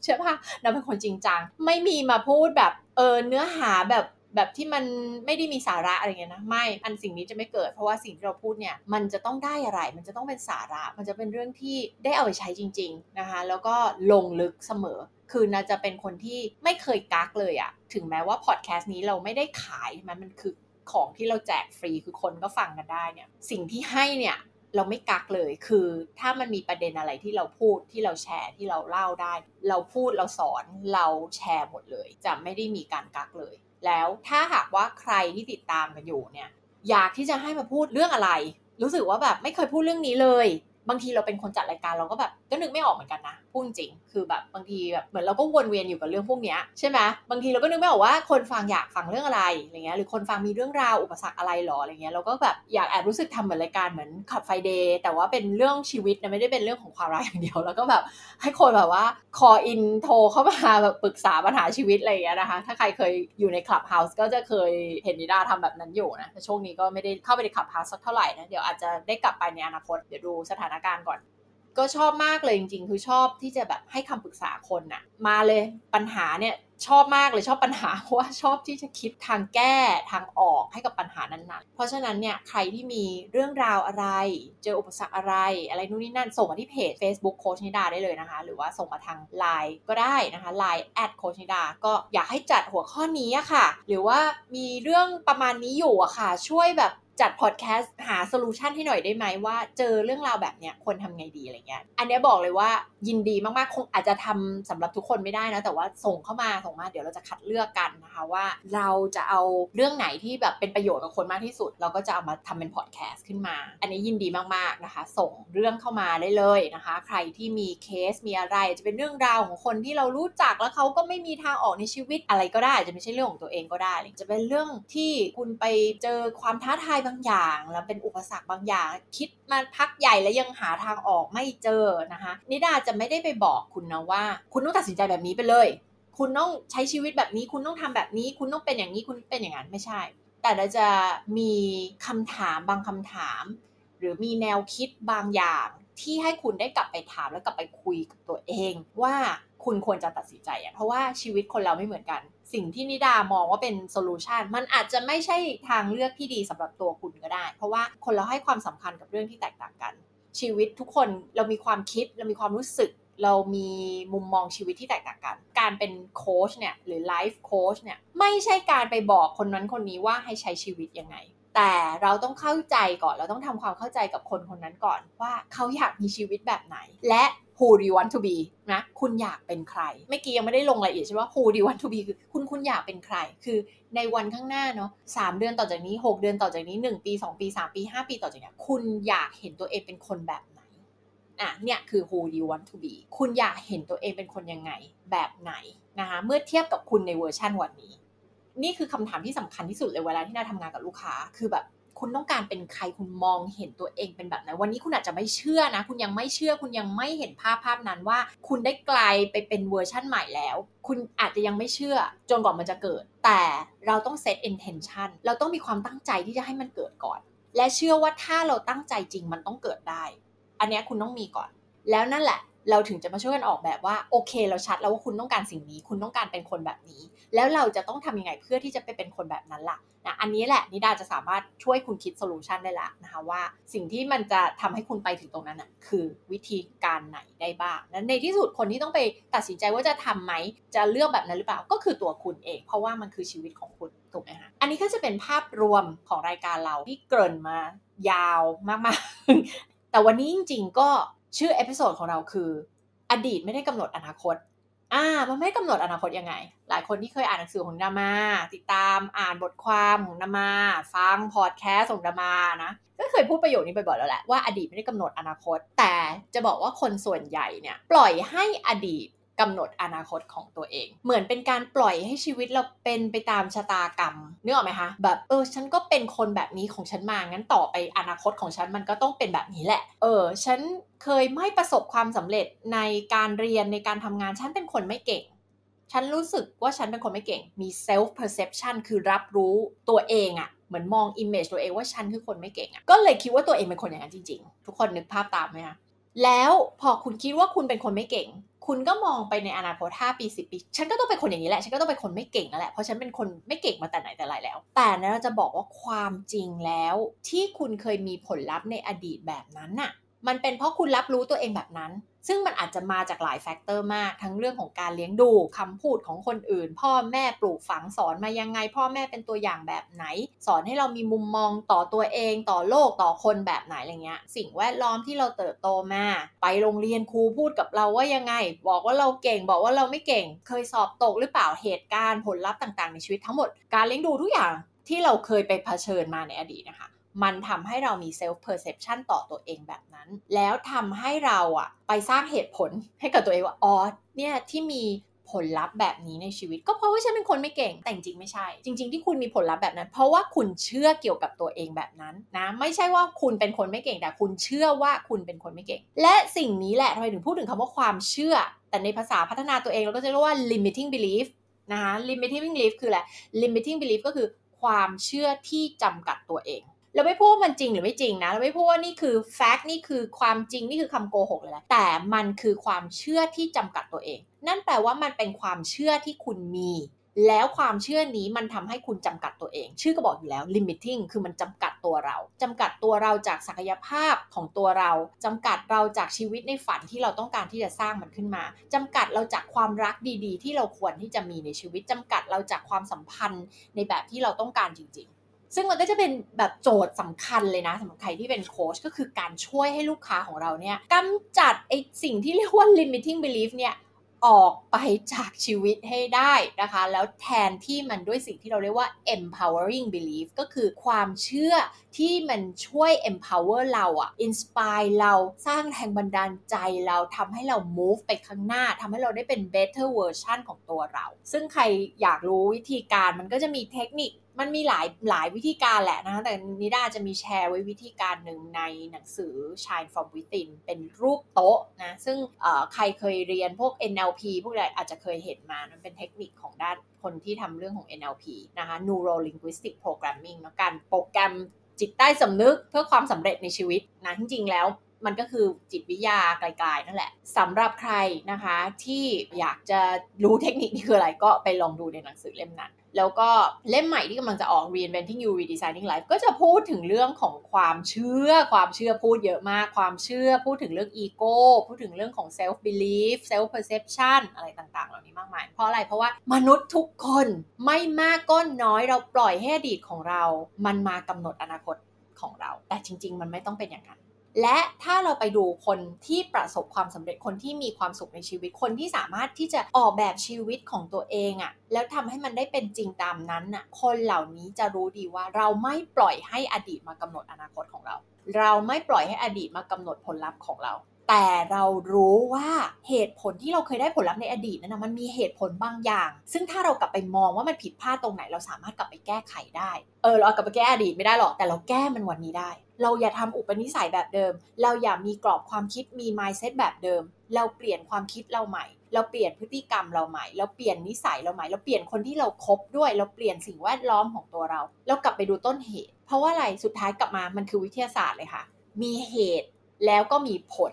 ใช่ปะเราเป็นคนจริงจัง ไม่มีมาพูดแบบเออเนื้อหาแบบ แบบที่มันไม่ได้มีสาระอะไรเงี้ยนะไม่อันสิ่งนี้จะไม่เกิด เพราะว่าสิ่งที่เราพูดเนี่ยมันจะต้องได้อะไร มันจะต้องเป็นสาระ มันจะเป็นเรื่องที่ได้เอาไปใช้จริง ๆนะคะ แล้วก็ลงลึกเสมอคือนาจะเป็นคนที่ไม่เคยกักเลยอะถึงแม้ว่าพอดแคสต์นี้เราไม่ได้ขายมันมันคือของที่เราแจกฟรีคือคนก็ฟังกันได้เนี่ยสิ่งที่ให้เนี่ยเราไม่กักเลยคือถ้ามันมีประเด็นอะไรที่เราพูดที่เราแชร์ที่เราเล่าได้ เราพูดเราสอนเราแชร์หมดเลย จะไม่ได้มีการกักเลย แล้วถ้าหากว่าใครที่ติดตามกันอยู่เนี่ย อยากที่จะให้มาพูดเรื่องอะไร รู้สึกว่าแบบไม่เคยพูดเรื่องนี้เลย บางทีเราเป็นคนจัดรายการเราก็แบบก็นึกไม่ออกเหมือนกันนะพูดจริงคือแบบบางทีแบบเหมือนเราก็วนเวียนอยู่กับเรื่องพวกนี้ใช่ไหมบางทีเราก็นึกไม่ออกว่าคนฟังอยากฟังเรื่องอะไรอะไรเงี้ยหรือคนฟังมีเรื่องราวอุปสรรคอะไรหรออะไรเงี้ยเราก็แบบอยากแอบรู้สึกทำเหมือนรายการเหมือนขับไฟเดย์แต่ว่าเป็นเรื่องชีวิตนะไม่ได้เป็นเรื่องของความรักอย่างเดียว แล้วก็แบบให้คนแบบว่า call in โทรเข้ามาแบบปรึกษาปัญหาชีวิตอะไรเงี้ยนะคะถ้าใครเคยอยู่ในคลับเฮาส์ก็จะเคยเห็นนิดาทำแบบนั้นอยู่นะแต่ช่วงนี้ก็ไม่ได้เข้าไปในคลับเฮาส์สักเท่าไหร่นะเดี๋ยวอาจจะได้กลับไปในอนาคตเดี๋ยวดูสถานการณ์ก่อน ก็ชอบมากเลยจริง ๆ คือชอบที่จะแบบให้คำปรึกษาคนน่ะ มาเลยปัญหาเนี่ยชอบมากเลยชอบปัญหาเพราะว่าชอบที่จะคิดทางแก้ทางออกให้กับปัญหานั้นๆ เพราะฉะนั้นเนี่ยใครที่มีเรื่องราวอะไร เจออุปสรรคอะไร อะไรนู่นนี่นั่น ส่งมาที่เพจ Facebook โคชนิดาได้เลยนะคะ หรือว่าส่งมาทาง Line ก็ได้นะคะ Line แอดโคชนิดาก็อยากให้จัดหัวข้อนี้ค่ะ หรือว่ามีเรื่องประมาณนี้อยู่อะค่ะ ช่วยแบบ จัดพอดแคสต์หา solution ให้หน่อยได้ไหมว่าเจอเรื่องราวแบบเนี้ยควรทำไงดีอะไรเงี้ย อันนี้บอกเลยว่ายินดีมากๆ คงอาจจะทำสำหรับทุกคนไม่ได้นะ แต่ว่าส่งเข้ามาส่งมาเดี๋ยวเราจะคัดเลือกกันนะคะว่า เราจะเอาเรื่องไหนที่แบบเป็นประโยชน์กับคนมากที่สุด เราก็จะเอามาทำเป็นพอดแคสต์ขึ้นมา อันนี้ยินดีมากๆนะคะ ส่งเรื่องเข้ามาได้เลยนะคะ ใครที่มีเคสมีอะไรจะเป็นเรื่องราวของคนที่เรารู้จักแล้วเขาก็ไม่มีทางออกในชีวิตอะไรก็ได้จะไม่ใช่เรื่องของตัวเองก็ได้ จะเป็นเรื่องที่คุณไปเจอความท้าทายบางอย่าง แล้วเป็นอุปสรรคบางอย่าง คิดมาพักใหญ่แล้วยังหาทางออกไม่เจอนะคะ นิดาจะไม่ได้ไปบอกคุณนะว่า คุณต้องตัดสินใจแบบนี้ไปเลย คุณต้องใช้ชีวิตแบบนี้ คุณต้องทำแบบนี้ คุณต้องเป็นอย่างนี้คุณเป็นอย่างนั้นไม่ใช่ แต่เราจะมีคำถามบางคำถาม หรือมีแนวคิดบางอย่างที่ให้คุณได้กลับไปถามแล้วกลับไปคุยกับตัวเอง ว่าคุณควรจะตัดสินใจอะเพราะว่าชีวิตคนเราไม่เหมือนกัน สิ่งที่นิดามองว่าเป็นโซลูชันมันอาจจะไม่ใช่ทางเลือกที่ดีสำหรับตัวคุณก็ได้ เพราะว่าคนเราให้ความสำคัญกับเรื่องที่แตกต่างกัน ชีวิตทุกคนเรามีความคิดเรามีความรู้สึก เรามีมุมมองชีวิตที่แตกต่างกัน การเป็นโค้ชเนี่ยหรือไลฟ์โค้ชเนี่ยไม่ใช่การไปบอกคนนั้นคนนี้ว่าให้ใช้ชีวิตยังไงแต่เราต้องเข้าใจก่อน เราต้องทำความเข้าใจกับคนคนนั้นก่อนว่าเขาอยากมีชีวิตแบบไหน และ who do you want to be นะ คุณอยากเป็นใคร เมื่อกี้ยังไม่ได้ลงรายละเอียดใช่ไหม who do you want to be คือคุณคุณอยากเป็นใคร คือในวันข้างหน้าเนาะสามเดือนต่อจากนี้ 6 เดือนต่อจากนี้ 1 ปี 2 ปี 3 ปี 5 ปีต่อจากนี้ คุณอยากเห็นตัวเองเป็นคนแบบไหน อะ เนี่ยคือ who do you want to be คุณอยากเห็นตัวเองเป็นคนยังไง แบบไหนนะคะ เมื่อเทียบกับคุณในเวอร์ชั่นวันนี้ นี่คือคำถามที่สำคัญที่สุดเลยเวลาที่นิดาทำงานกับลูกค้า คือแบบ คุณต้องการเป็นใครคุณมองเห็นตัวเองเป็นแบบไหนวันนี้คุณอาจจะไม่เชื่อนะ คุณยังไม่เชื่อ คุณยังไม่เห็นภาพภาพนั้นว่า คุณได้กลายไปเป็นเวอร์ชั่นใหม่แล้ว คุณอาจจะยังไม่เชื่อ จนกว่ามันจะเกิด แต่เราต้อง set intention เราต้องมีความตั้งใจที่จะให้มันเกิดก่อน และเชื่อว่าถ้าเราตั้งใจจริงมันต้องเกิดได้ อันนี้คุณต้องมีก่อน แล้วนั่นแหละ เราถึงจะมาช่วยกันออกแบบว่าโอเค เราชัดแล้วว่าคุณต้องการสิ่งนี้ คุณต้องการเป็นคนแบบนี้ แล้วเราจะต้องทำยังไงเพื่อที่จะไปเป็นคนแบบนั้นล่ะนะอันนี้แหละนิดาจะสามารถช่วยคุณคิด solution ได้ละนะคะว่าสิ่งที่มันจะทำให้คุณไปถึงตรงนั้นนะคือวิธีการไหนได้บ้างนั้นในที่สุดคนที่ต้องไปตัดสินใจว่าจะทำไหมจะเลือกแบบนั้นหรือเปล่าก็คือตัวคุณเอง เพราะว่ามันคือชีวิตของคุณถูกไหมคะอันนี้ก็จะเป็นภาพรวมของรายการเราที่เกริ่นมายาวมากๆ แต่วันนี้จริง ๆ ก็ ชื่อ episode ของเราคือ อดีตไม่ได้กำหนดอนาคต อ่า มันไม่กำหนดอนาคตยังไง หลายคนที่เคยอ่านหนังสือของนิดามา ติดตามอ่านบทความของนิดามา ฟังพอดแคสต์ของนิดามานะ ก็เคยพูดประโยคนี้ไปบ่อยแล้วแหละว่าอดีตไม่ได้กำหนดอนาคต แต่จะบอกว่าคนส่วนใหญ่เนี่ย ปล่อยให้อดีต กำหนดอนาคตของตัวเอง เหมือนเป็นการปล่อยให้ชีวิตเราเป็นไปตามชะตากรรมนึกออกไหมคะแบบเออฉันก็เป็นคนแบบนี้ของฉันมางั้นต่อไปอนาคตของฉันมันก็ต้องเป็นแบบนี้แหละ เออ ฉันเคยไม่ประสบความสำเร็จในการเรียนในการทำงานฉันเป็นคนไม่เก่ง ฉันรู้สึกว่าฉันเป็นคนไม่เก่งมี self perception คือรับรู้ตัวเองอะเหมือนมอง image ตัวเองว่าฉันคือคนไม่เก่งอะก็เลยคิดว่าตัวเองเป็นคนอย่างนั้นจริง ๆ ทุกคนนึกภาพตามไหมคะแล้วพอคุณคิดว่าคุณเป็นคนไม่เก่ง คุณก็มองไปในอนาคต5ปี10ปี ฉันก็ต้องเป็นคนอย่างนี้แหละ ฉันก็ต้องเป็นคนไม่เก่งแล้วแหละ เพราะฉันเป็นคนไม่เก่งมาแต่ไหนแต่ไรแล้ว แต่นะเราจะบอกว่าความจริงแล้ว ที่คุณเคยมีผลลัพธ์ในอดีตแบบนั้นน่ะ มันเป็นเพราะคุณรับรู้ตัวเองแบบนั้น ซึ่งมันอาจจะมาจากหลายแฟกเตอร์มาก ทั้งเรื่องของการเลี้ยงดูคำพูดของคนอื่น พ่อแม่ปลูกฝังสอนมายังไง พ่อแม่เป็นตัวอย่างแบบไหน สอนให้เรามีมุมมองต่อตัวเองต่อโลกต่อคนแบบไหนอะไรเงี้ย สิ่งแวดล้อมที่เราเติบโตมา ไปโรงเรียนครูพูดกับเราว่ายังไง บอกว่าเราเก่งบอกว่าเราไม่เก่ง เคยสอบตกหรือเปล่าเหตุการณ์ผลลัพธ์ต่างๆ ในชีวิตทั้งหมดการเลี้ยงดูทุกอย่างที่เราเคยไปเผชิญมาในอดีตนะคะ มันทำให้เรามี self perception ต่อตัวเองแบบนั้น แล้วทำให้เราอะไปสร้างเหตุผลให้กับตัวเองว่าอ๋อเนี่ยที่มีผลลัพธ์แบบนี้ในชีวิต ก็เพราะว่าฉันเป็นคนไม่เก่งแต่จริงไม่ใช่ จริง ๆ ที่คุณมีผลลัพธ์แบบนั้น เพราะว่าคุณเชื่อเกี่ยวกับตัวเองแบบนั้นนะไม่ใช่ว่าคุณเป็นคนไม่เก่งแต่คุณเชื่อว่าคุณเป็นคนไม่เก่ง และสิ่งนี้แหละทำไมถึงพูดถึงคำว่าความเชื่อ แต่ในภาษาพัฒนาตัวเองเราก็จะเรียกว่า limiting belief นะคะ limiting belief คืออะไร limiting belief ก็คือความเชื่อที่จำกัดตัวเอง เราไม่พูดว่ามันจริงหรือไม่จริงนะ เราไม่พูดว่านี่คือแฟกต์นี่คือความจริงนี่คือคำโกหกเลยนะแต่มันคือความเชื่อที่จำกัดตัวเอง นั่นแปลว่ามันเป็นความเชื่อที่คุณมี แล้วความเชื่อนี้มันทำให้คุณจำกัดตัวเอง ชื่อก็บอกอยู่แล้ว limiting คือมันจำกัดตัวเราจำกัดตัวเราจากศักยภาพของตัวเราจำกัดเราจากชีวิตในฝันที่เราต้องการที่จะสร้างมันขึ้นมาจำกัดเราจากความรักดี ๆ ที่เราควรที่จะมีในชีวิตจำกัดเราจากความสัมพันธ์ในแบบที่เราต้องการจริง ๆ ซึ่งมันก็จะเป็นแบบโจทย์สำคัญเลยนะสำหรับใครที่เป็นโค้ชก็คือการช่วยให้ลูกค้าของเราเนี่ยกำจัดไอสิ่งที่เรียกว่า limiting belief เนี่ยออกไปจากชีวิตให้ได้นะคะ แล้วแทนที่มันด้วยสิ่งที่เราเรียกว่า empowering belief ก็คือความเชื่อที่มันช่วย empower เราอะ inspire เราสร้างแรงบันดาลใจเราทำให้เรา move ไปข้างหน้าทำให้เราได้เป็น better version ของตัวเรา ซึ่งใครอยากรู้วิธีการมันก็จะมีเทคนิค มันมีหลายหลายวิธีการแหละนะแต่นิดาจะมีแชร์ไว้วิธีการหนึ่งในหนังสือ Shine from Within เป็นรูปโต๊ะนะซึ่งใครเคยเรียนพวก NLP พวกอะไรอาจจะเคยเห็นมามันเป็นเทคนิคของด้านคนที่ทำเรื่องของ NLP นะคะ Neuro Linguistic Programming นะการโปรแกรมจิตใต้สำนึกเพื่อความสำเร็จในชีวิตนะจริงๆแล้ว มันก็คือจิตวิทยาไกลๆนั่นแหละสำหรับใครนะคะที่อยากจะรู้เทคนิคนี้คืออะไรก็ไปลองดูในหนังสือเล่มนั้น แล้วก็เล่มใหม่ที่กำลังจะออก Reinventing You Redesigning Life ก็จะพูดถึงเรื่องของความเชื่อ ความเชื่อพูดเยอะมาก ความเชื่อพูดถึงเรื่องอีโก้พูดถึงเรื่องของ self belief self perception อะไรต่างๆ เหล่านี้มากมาย เพราะอะไรเพราะว่ามนุษย์ทุกคนไม่มากก็น้อยเราปล่อยให้อดีตของเรา มันมากำหนดอนาคตของเรา แต่จริง ๆ มันไม่ต้องเป็นอย่างนั้น และถ้าเราไปดูคนที่ประสบความสำเร็จคนที่มีความสุขในชีวิตคนที่สามารถที่จะออกแบบชีวิตของตัวเองอะ่ะแล้วทำให้มันได้เป็นจริงตามนั้นอะคนเหล่านี้จะรู้ดีว่าเราไม่ปล่อยให้อดีตมากำหนดอนาคตของเรา เราไม่ปล่อยให้อดีตมากำหนดผลลัพธ์ของเรา แต่เรารู้ว่าเหตุผลที่เราเคยได้ผลลัพธ์ในอดีตนั้นนะมันมีเหตุผลบางอย่าง ซึ่งถ้าเรากลับไปมองว่ามันผิดพลาดตรงไหน เราสามารถกลับไปแก้ไขได้เออเรากลับไปแก้อดีตไม่ได้หรอกแต่เราแก้มันวันนี้ได้ เราอย่าทำอุปนิสัยแบบเดิม เราอย่ามีกรอบความคิดมี mindset แบบเดิม เราเปลี่ยนความคิดเราใหม่ เราเปลี่ยนพฤติกรรมเราใหม่ เราเปลี่ยนนิสัยเราใหม่ เราเปลี่ยนคนที่เราครบด้วย เราเปลี่ยนสิ่งแวดล้อมของตัวเรา เรากลับไปดูต้นเหตุ เพราะว่าอะไรสุดท้ายกลับมามันคือวิทยาศาสตร์เลยค่ะ มีเหตุแล้วก็มีผล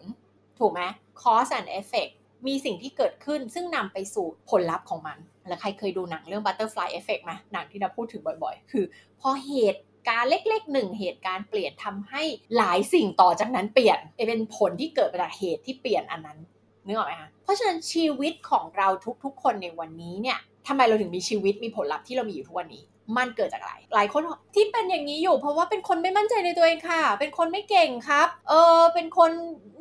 ถูกไหม cause and effect มีสิ่งที่เกิดขึ้นซึ่งนำไปสู่ผลลัพธ์ของมัน แล้วใครเคยดูหนังเรื่อง butterfly effect ไหมหนังที่เราพูดถึงบ่อยๆ คือ พอเหตุการเล็กๆหนึ่งเหตุการณ์เปลี่ยนทำให้หลายสิ่งต่อจากนั้นเปลี่ยนเป็นผลที่เกิดจากเหตุที่เปลี่ยนอันนั้นนึกออกไหมคะเพราะฉะนั้นชีวิตของเราทุกๆ คนในวันนี้เนี่ยทำไมเราถึงมีชีวิตมีผลลัพธ์ที่เรามีอยู่ทุกวันนี้ มันเกิดจากอะไร หลายคนที่เป็นอย่างนี้อยู่ เพราะว่าเป็นคนไม่มั่นใจในตัวเองค่ะ เป็นคนไม่เก่งครับ เออเป็นคน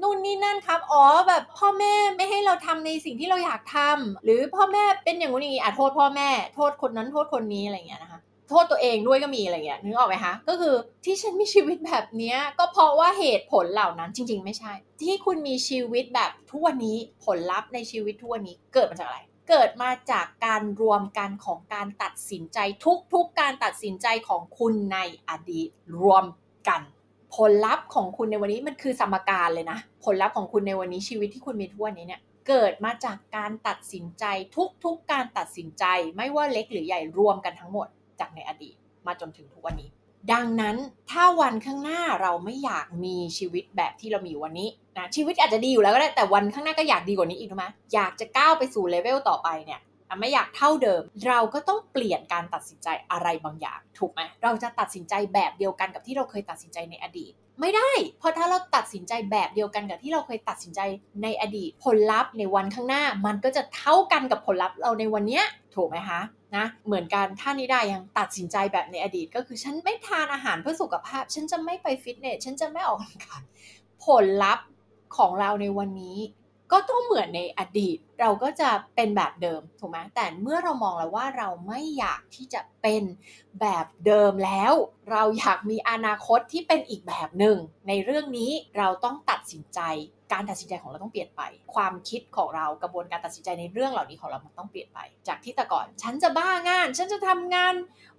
นู่นนี่นั่นครับ อ๋อแบบพ่อแม่ไม่ให้เราทำในสิ่งที่เราอยากทำหรือพ่อแม่เป็นอย่างนู้นอย่างนี้อะโทษพ่อแม่ โทษคนนั้นโทษคนนี้อะไรอย่างเงี้ยนะคะโทษตัวเองด้วยก็มีอะไรเงี้ยนึกออกไหมคะก็คือที่ฉันมีชีวิตแบบนี้ก็เพราะว่าเหตุผลเหล่านั้นจริง ๆ ไม่ใช่ ที่คุณมีชีวิตแบบทุกวันนี้ผลลัพธ์ในชีวิตทุกวันนี้เกิดมาจากอะไร เกิดมาจากการรวมกันของการตัดสินใจทุกๆการตัดสินใจของคุณในอดีตรวมกัน ผลลัพธ์ของคุณในวันนี้มันคือสมการเลยนะ ผลลัพธ์ของคุณในวันนี้ชีวิตที่คุณมีทุกวันนี้เนี่ยเกิดมาจากการตัดสินใจทุกๆการตัดสินใจ ไม่ว่าเล็กหรือใหญ่รวมกันทั้งหมดจากในอดีต มาจนถึงทุกวันนี้ ดังนั้นถ้าวันข้างหน้าเราไม่อยากมีชีวิตแบบที่เรามีวันนี้นะชีวิตอาจจะดีอยู่แล้วก็ได้แต่วันข้างหน้าก็อยากดีกว่านี้อีกถูกไหมอยากจะก้าวไปสู่เลเวลต่อไปเนี่ยไม่อยากเท่าเดิม เราก็ต้องเปลี่ยนการตัดสินใจอะไรบางอย่าง ถูกไหมเราจะตัดสินใจแบบเดียวกันกับที่เราเคยตัดสินใจในอดีต ไม่ได้ เพราะถ้าเราตัดสินใจแบบเดียวกันกับที่เราเคยตัดสินใจในอดีตผลลัพธ์ในวันข้างหน้า มันก็จะเท่ากันกับผลลัพธ์เราในวันนี้ถูกไหมคะนะเหมือนกันถ้านิดายังตัดสินใจแบบในอดีต ก็คือฉันไม่ทานอาหารเพื่อสุขภาพ ฉันจะไม่ไปฟิตเนสฉันจะไม่ออกกำลังกายผลลัพธ์ของเราในวันนี้ ก็ต้องเหมือนในอดีต เราก็จะเป็นแบบเดิมถูกไหมแต่เมื่อเรามองแล้วว่าเราไม่อยากที่จะเป็นแบบเดิมแล้ว เราอยากมีอนาคตที่เป็นอีกแบบหนึ่งในเรื่องนี้เราต้องตัดสินใจการตัดสินใจของเราต้องเปลี่ยนไป ความคิดของเรากระบวนการตัดสินใจในเรื่องเหล่านี้ของเรามันต้องเปลี่ยนไป จากที่แต่ก่อน ฉันจะบ้างาน ฉันจะทำงาน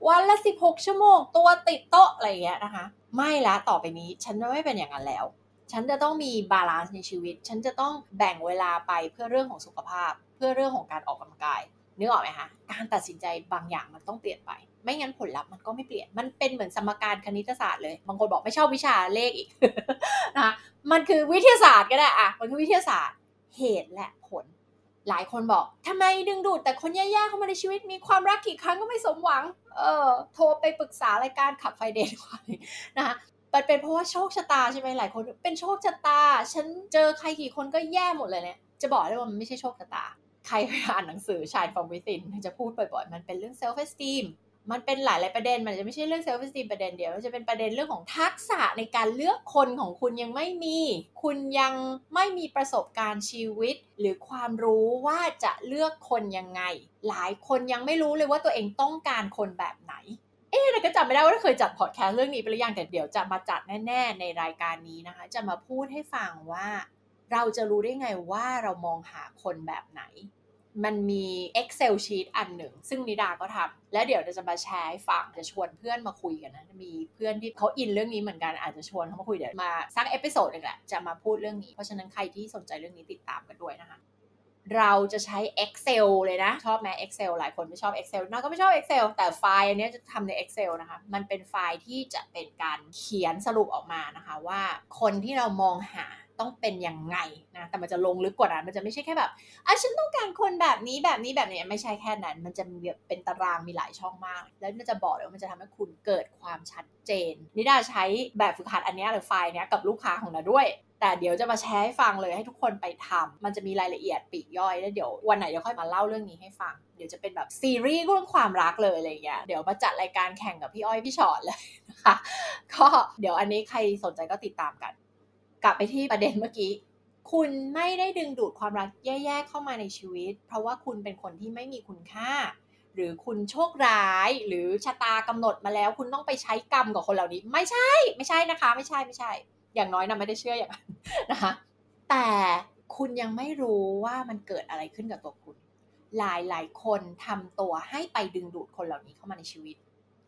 วันละ 16 ชั่วโมง ตัวติดโต๊ะอะไรอย่างเงี้ยนะคะ ไม่ละต่อไปนี้ ฉันจะไม่เป็นอย่างนั้นแล้ว ฉันจะต้องมี balance ในชีวิต ฉันจะต้องแบ่งเวลาไปเพื่อเรื่องของสุขภาพ เพื่อเรื่องของการออกกำลังกายนึกออกไหมคะ การตัดสินใจบางอย่างมันต้องเปลี่ยนไป ไม่งั้นผลลัพธ์มันก็ไม่เปลี่ยน มันเป็นเหมือนสมการคณิตศาสตร์เลย บางคนบอกไม่ชอบวิชาเลขอีกนะมันคือวิทยาศาสตร์ก็ได้อะมันคือวิทยาศาสตร์ เหตุและผล หลายคนบอกทำไมดึงดูดแต่คนแย่ๆเข้ามาในชีวิต มีความรักกี่ครั้งก็ไม่สมหวัง เออโทรไปปรึกษารายการ Club Friday ไว้นะคะ มันเป็นเพราะว่าโชคชะตาใช่ไหมหลายคน เป็นโชคชะตา ฉันเจอใครกี่คนก็แย่หมดเลยเนี่ยจะบอกได้ว่ามันไม่ใช่โชคชะตา ใครไปอ่านหนังสือ Shine from Within จะพูดบ่อยๆมันเป็นเรื่อง self esteem มันเป็นหลายๆประเด็น มันจะไม่ใช่เรื่อง self esteem ประเด็นเดียว มันจะเป็นประเด็นเรื่องของทักษะในการเลือกคนของคุณยังไม่มี คุณยังไม่มีประสบการณ์ชีวิต หรือความรู้ว่าจะเลือกคนยังไง หลายคนยังไม่รู้เลยว่าตัวเองต้องการคนแบบไหน เอ๊ะแต่ก็จำไม่ได้ว่าเคยจัดพอดแคสต์เรื่องนี้ไปหรือยังแต่เดี๋ยวจะมาจัดแน่ ๆ ในรายการนี้นะคะ จะมาพูดให้ฟังว่า เราจะรู้ได้ไงว่าเรามองหาคนแบบไหน มันมี Excel sheet อันหนึ่ง ซึ่งนิดาก็ทำและเดี๋ยวจะมาแชร์ให้ฟังจะชวนเพื่อนมาคุยกันนะมีเพื่อนที่เขาอินเรื่องนี้เหมือนกันอาจจะชวนเขามาคุยเดี๋ยวมาสัก episode หนึ่งแหละจะมาพูดเรื่องนี้เพราะฉะนั้นใครที่สนใจเรื่องนี้ติดตามกันด้วยนะคะ เราจะใช้ Excel เลยนะ ชอบไหม Excel หลายคนไม่ชอบ Excel น่าก็ไม่ชอบ Excel แต่ไฟล์อันนี้จะทำใน Excel นะคะ มันเป็นไฟล์ที่จะเป็นการเขียนสรุปออกมานะคะว่าคนที่เรามองหาต้องเป็นยังไงนะ แต่มันจะลงลึกกว่านั้น มันจะไม่ใช่แค่แบบอะฉันต้องการคนแบบนี้แบบนี้แบบนี้ ไม่ใช่แค่นั้น มันจะมีแบบเป็นตารางมีหลายช่องมาก แล้วมันจะบอกเลยว่ามันจะทำให้คุณเกิดความชัดเจน นิดาใช้แบบฝึกหัดอันนี้หรือไฟล์นี้กับลูกค้าของเราด้วย แต่เดี๋ยวจะมาแชร์ให้ฟังเลยให้ทุกคนไปทำมันจะมีรายละเอียดปีกย่อยแล้วเดี๋ยววันไหนเดี๋ยวค่อยมาเล่าเรื่องนี้ให้ฟัง เดี๋ยวจะเป็นแบบซีรีส์เรื่องความรักเลยอะไรอย่างเงี้ย เดี๋ยวมาจัดรายการแข่งกับพี่อ้อยพี่ชอตเลยนะคะ ก็เดี๋ยวอันนี้ใครสนใจก็ติดตามกัน กลับไปที่ประเด็นเมื่อกี้ คุณไม่ได้ดึงดูดความรักแย่ๆเข้ามาในชีวิต เพราะว่าคุณเป็นคนที่ไม่มีคุณค่า หรือคุณโชคร้าย หรือชะตากำหนดมาแล้ว คุณต้องไปใช้กรรมกับคนเหล่านี้ ไม่ใช่ ไม่ใช่นะคะ ไม่ใช่ไม่ใช่ อย่างน้อยนะไม่ได้เชื่ออย่างนั้นนะคะ แต่คุณยังไม่รู้ว่ามันเกิดอะไรขึ้นกับตัวคุณ หลายหลายคนทำตัวให้ไปดึงดูดคนเหล่านี้เข้ามาในชีวิต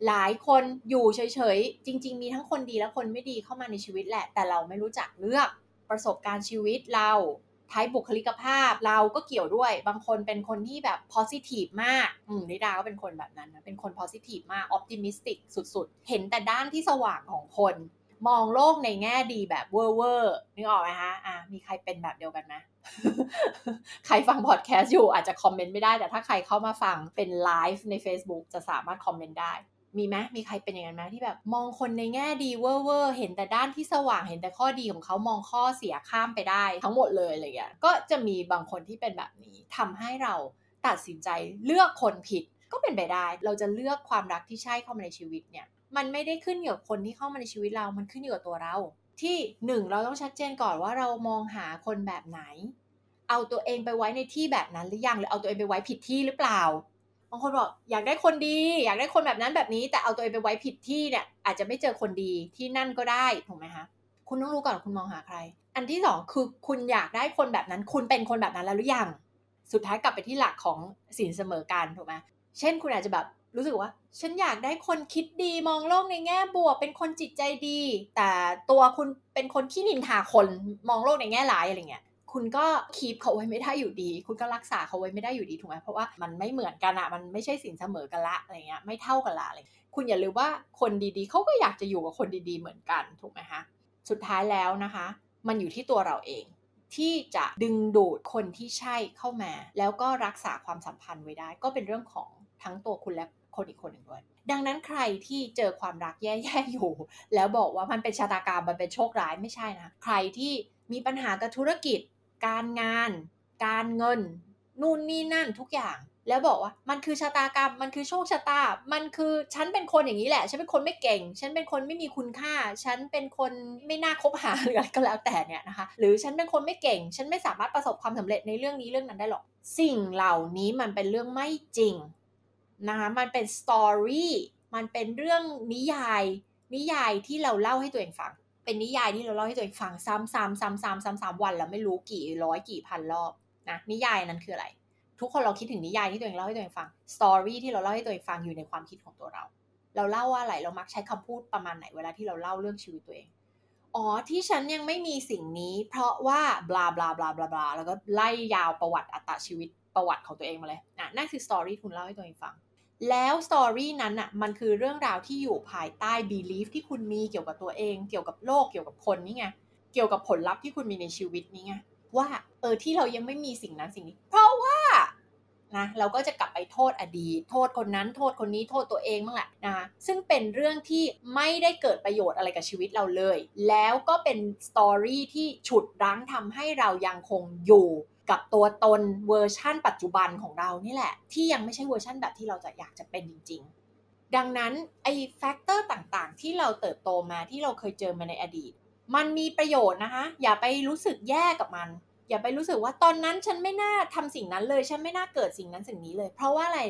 หลายคนอยู่เฉยๆ จริง ๆ มีทั้งคนดีและคนไม่ดีเข้ามาในชีวิตแหละ แต่เราไม่รู้จักเลือกประสบการณ์ชีวิตเราท้ายบุคลิกภาพเราก็เกี่ยวด้วย บางคนเป็นคนที่แบบ positive มาก อืมนิดาก็เป็นคนแบบนั้นนะ เป็นคน positive มาก optimistic สุดๆ เห็นแต่ด้านที่สว่างของคน มองโลกในแง่ดีแบบเวอร์เวอร์นึกออกไหมฮะอะมีใครเป็นแบบเดียวกันไหมใครฟังพอดแคสต์อยู่อาจจะคอมเมนต์ไม่ได้ แต่ถ้าใครเข้ามาฟังเป็นไลฟ์ใน Facebook จะสามารถคอมเมนต์ได้มีไหมมีใครเป็นอย่างนั้นไหมที่แบบมองคนในแง่ดีเวอร์เวอร์เห็นแต่ด้านที่สว่างเห็นแต่ข้อดีของเขามองข้อเสียข้ามไปได้ทั้งหมดเลยอะไรอย่างเงี้ยก็จะมีบางคนที่เป็นแบบนี้ทำให้เราตัดสินใจเลือกคนผิดก็เป็นไปได้ เราจะเลือกความรักที่ใช่เข้ามาในชีวิตเนี่ย มันไม่ได้ขึ้นอยู่กับคนที่เข้ามาในชีวิตเรา มันขึ้นอยู่กับตัวเรา ที่หนึ่งเราต้องชัดเจนก่อนว่าเรามองหาคนแบบไหน เอาตัวเองไปไว้ในที่แบบนั้นหรือยังหรือเอาตัวเองไปไว้ผิดที่หรือเปล่าบางคนบอกอยากได้คนดี อยากได้คนแบบนั้นแบบนี้ แต่เอาตัวเองไปไว้ผิดที่เนี่ย อาจจะไม่เจอคนดีที่นั่นก็ได้ถูกไหมคะคุณต้องรู้ก่อนคุณมองหาใคร อันที่สองคือคุณอยากได้คนแบบนั้น คุณเป็นคนแบบนั้นแล้วหรือยัง สุดท้ายกลับไปที่หลักของสินเสมอกันถูกไหมเช่นคุณอาจจะแบบ รู้สึกว่า ฉันอยากได้คนคิดดีมองโลกในแง่บวก เป็นคนจิตใจดี แต่ตัวคุณเป็นคนที่นินทาคนมองโลกในแง่ร้ายอะไรเงี้ยคุณก็คีบเขาไว้ไม่ได้อยู่ดี คุณก็รักษาเขาไว้ไม่ได้อยู่ดีถูกไหมเพราะว่ามันไม่เหมือนกันอะมันไม่ใช่สินเสมอกันละอะไรเงี้ยไม่เท่ากันละอะไรคุณอย่าลืมว่าคนดีๆเขาก็อยากจะอยู่กับคนดีๆเหมือนกันถูกไหมคะสุดท้ายแล้วนะคะ มันอยู่ที่ตัวเราเอง ที่จะดึงดูดคนที่ใช่เข้ามา แล้วก็รักษาความสัมพันธ์ไว้ได้ ก็เป็นเรื่องของทั้งตัวคุณและ คนอีกคนหนึ่งด้วย ดังนั้นใครที่เจอความรักแย่ๆอยู่ แล้วบอกว่ามันเป็นชะตากรรมมันเป็นโชคร้ายไม่ใช่นะ ใครที่มีปัญหากับธุรกิจ การงาน การเงิน นู่นนี่นั่นทุกอย่าง แล้วบอกว่ามันคือชะตากรรม มันคือโชคชะตา มันคือฉันเป็นคนอย่างนี้แหละ ฉันเป็นคนไม่เก่ง ฉันเป็นคนไม่มีคุณค่า ฉันเป็นคนไม่น่าคบหาหรืออะไรก็แล้วแต่เนี่ยนะคะ หรือฉันเป็นคนไม่เก่ง ฉันไม่สามารถประสบความสำเร็จในเรื่องนี้เรื่องนั้นได้หรอก สิ่งเหล่านี้มันเป็นเรื่องไม่จริง นะคะมันเป็นสตอรี่มันเป็นเรื่องนิยาย นิยายที่เราเล่าให้ตัวเองฟัง เป็นนิยายที่เราเล่าให้ตัวเองฟังซ้ำๆซ้ำๆซ้ำๆวันแล้วไม่รู้กี่ร้อยกี่พันรอบนะนิยายนั้นคืออะไร ทุกคนเราคิดถึงนิยายที่ตัวเองเล่าให้ตัวเองฟังสตอรี่ที่เราเล่าให้ตัวเองฟังอยู่ในความคิดของตัวเรา เราเล่าว่าอะไรเรามักใช้คำพูดประมาณไหนเวลาที่เราเล่าเรื่องชีวิตตัวเองอ๋อที่ฉันยังไม่มีสิ่งนี้ เพราะว่าบลาบลาบลาบลาบลาแล้วก็ไล่ยาวประวัติอัตชีวิตประวัติของตัวเองมาเลยอะนั่นคือสตอรี่คุณเล่าให้ตัวเองฟัง แล้วสตอรี่นั้นอะมันคือเรื่องราวที่อยู่ภายใต้ belief ที่คุณมีเกี่ยวกับตัวเอง เกี่ยวกับโลกเกี่ยวกับคนนี่ไงเกี่ยวกับผลลัพธ์ที่คุณมีในชีวิตนี่ไงว่าเออที่เรายังไม่มีสิ่งนั้นสิ่งนี้ เพราะว่านะเราก็จะกลับไปโทษอดีต โทษคนนั้น โทษคนนี้โทษตัวเองบ้างแหละนะซึ่งเป็นเรื่องที่ไม่ได้เกิดประโยชน์อะไรกับชีวิตเราเลย แล้วก็เป็น story ที่ฉุดรั้งทำให้เรายังคงอยู่ กับตัวตนเวอร์ชั่นปัจจุบันของเรานี่แหละ ที่ยังไม่ใช่เวอร์ชั่นแบบที่เราจะอยากจะเป็นจริง ๆ ดังนั้นไอ้ factor ต่างๆ ที่เราเติบโตมาที่เราเคยเจอมาในอดีต มันมีประโยชน์นะคะ อย่าไปรู้สึกแย่กับมัน อย่าไปรู้สึกว่าตอนนั้นฉันไม่น่าทำสิ่งนั้นเลย ฉันไม่น่าเกิดสิ่งนั้นสิ่งนี้เลย เพราะว่าอะไร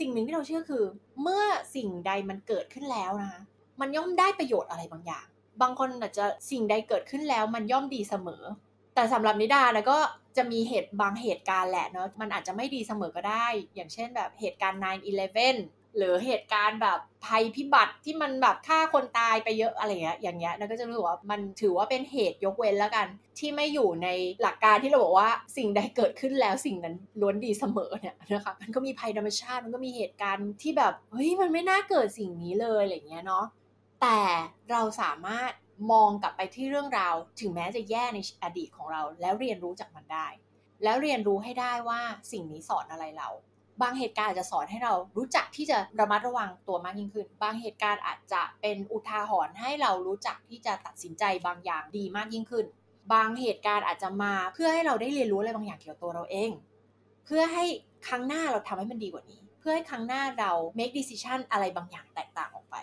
สิ่งหนึ่งที่เราเชื่อคือ เมื่อสิ่งใดมันเกิดขึ้นแล้วนะคะมันย่อมได้ประโยชน์อะไรบางอย่าง บางคนอาจจะสิ่งใดเกิดขึ้นแล้ว มันย่อมดีเสมอ แต่สำหรับนิดานะก็จะมีเหตุบางเหตุการณ์แหละเนาะมันอาจจะไม่ดีเสมอก็ได้ อย่างเช่นแบบเหตุการณ์ 9-11 หรือเหตุการณ์แบบภัยพิบัติที่มันแบบฆ่าคนตายไปเยอะอะไรเงี้ยอย่างเงี้ยเราก็จะรู้ว่ามันถือว่าเป็นเหตุยกเว้นแล้วกัน ที่ไม่อยู่ในหลักการที่เราบอกว่าสิ่งใดเกิดขึ้นแล้วสิ่งนั้นล้วนดีเสมอเนี่ยนะคะมันก็มีภัยธรรมชาติมันก็มีเหตุการณ์ที่แบบเฮ้ยมันไม่น่าเกิดสิ่งนี้เลยอะไรเงี้ยเนาะแต่เราสามารถ มองกลับไปที่เรื่องราว ถึงแม้จะแย่ในอดีตของเรา แล้วเรียนรู้จากมันได้ แล้วเรียนรู้ให้ได้ว่าสิ่งนี้สอนอะไรเรา บางเหตุการณ์อาจจะสอนให้เรารู้จักที่จะระมัดระวังตัวมากยิ่งขึ้น บางเหตุการณ์อาจจะเป็นอุทาหรณ์ให้เรารู้จักที่จะตัดสินใจบางอย่างดีมากยิ่งขึ้น บางเหตุการณ์อาจจะมาเพื่อให้เราได้เรียนรู้อะไรบางอย่างเกี่ยวกับตัวเราเอง เพื่อให้ครั้งหน้าเราทำให้มันดีกว่านี้ เพื่อให้ครั้งหน้าเรา make decision อะไรบางอย่างแตกต่างออกไป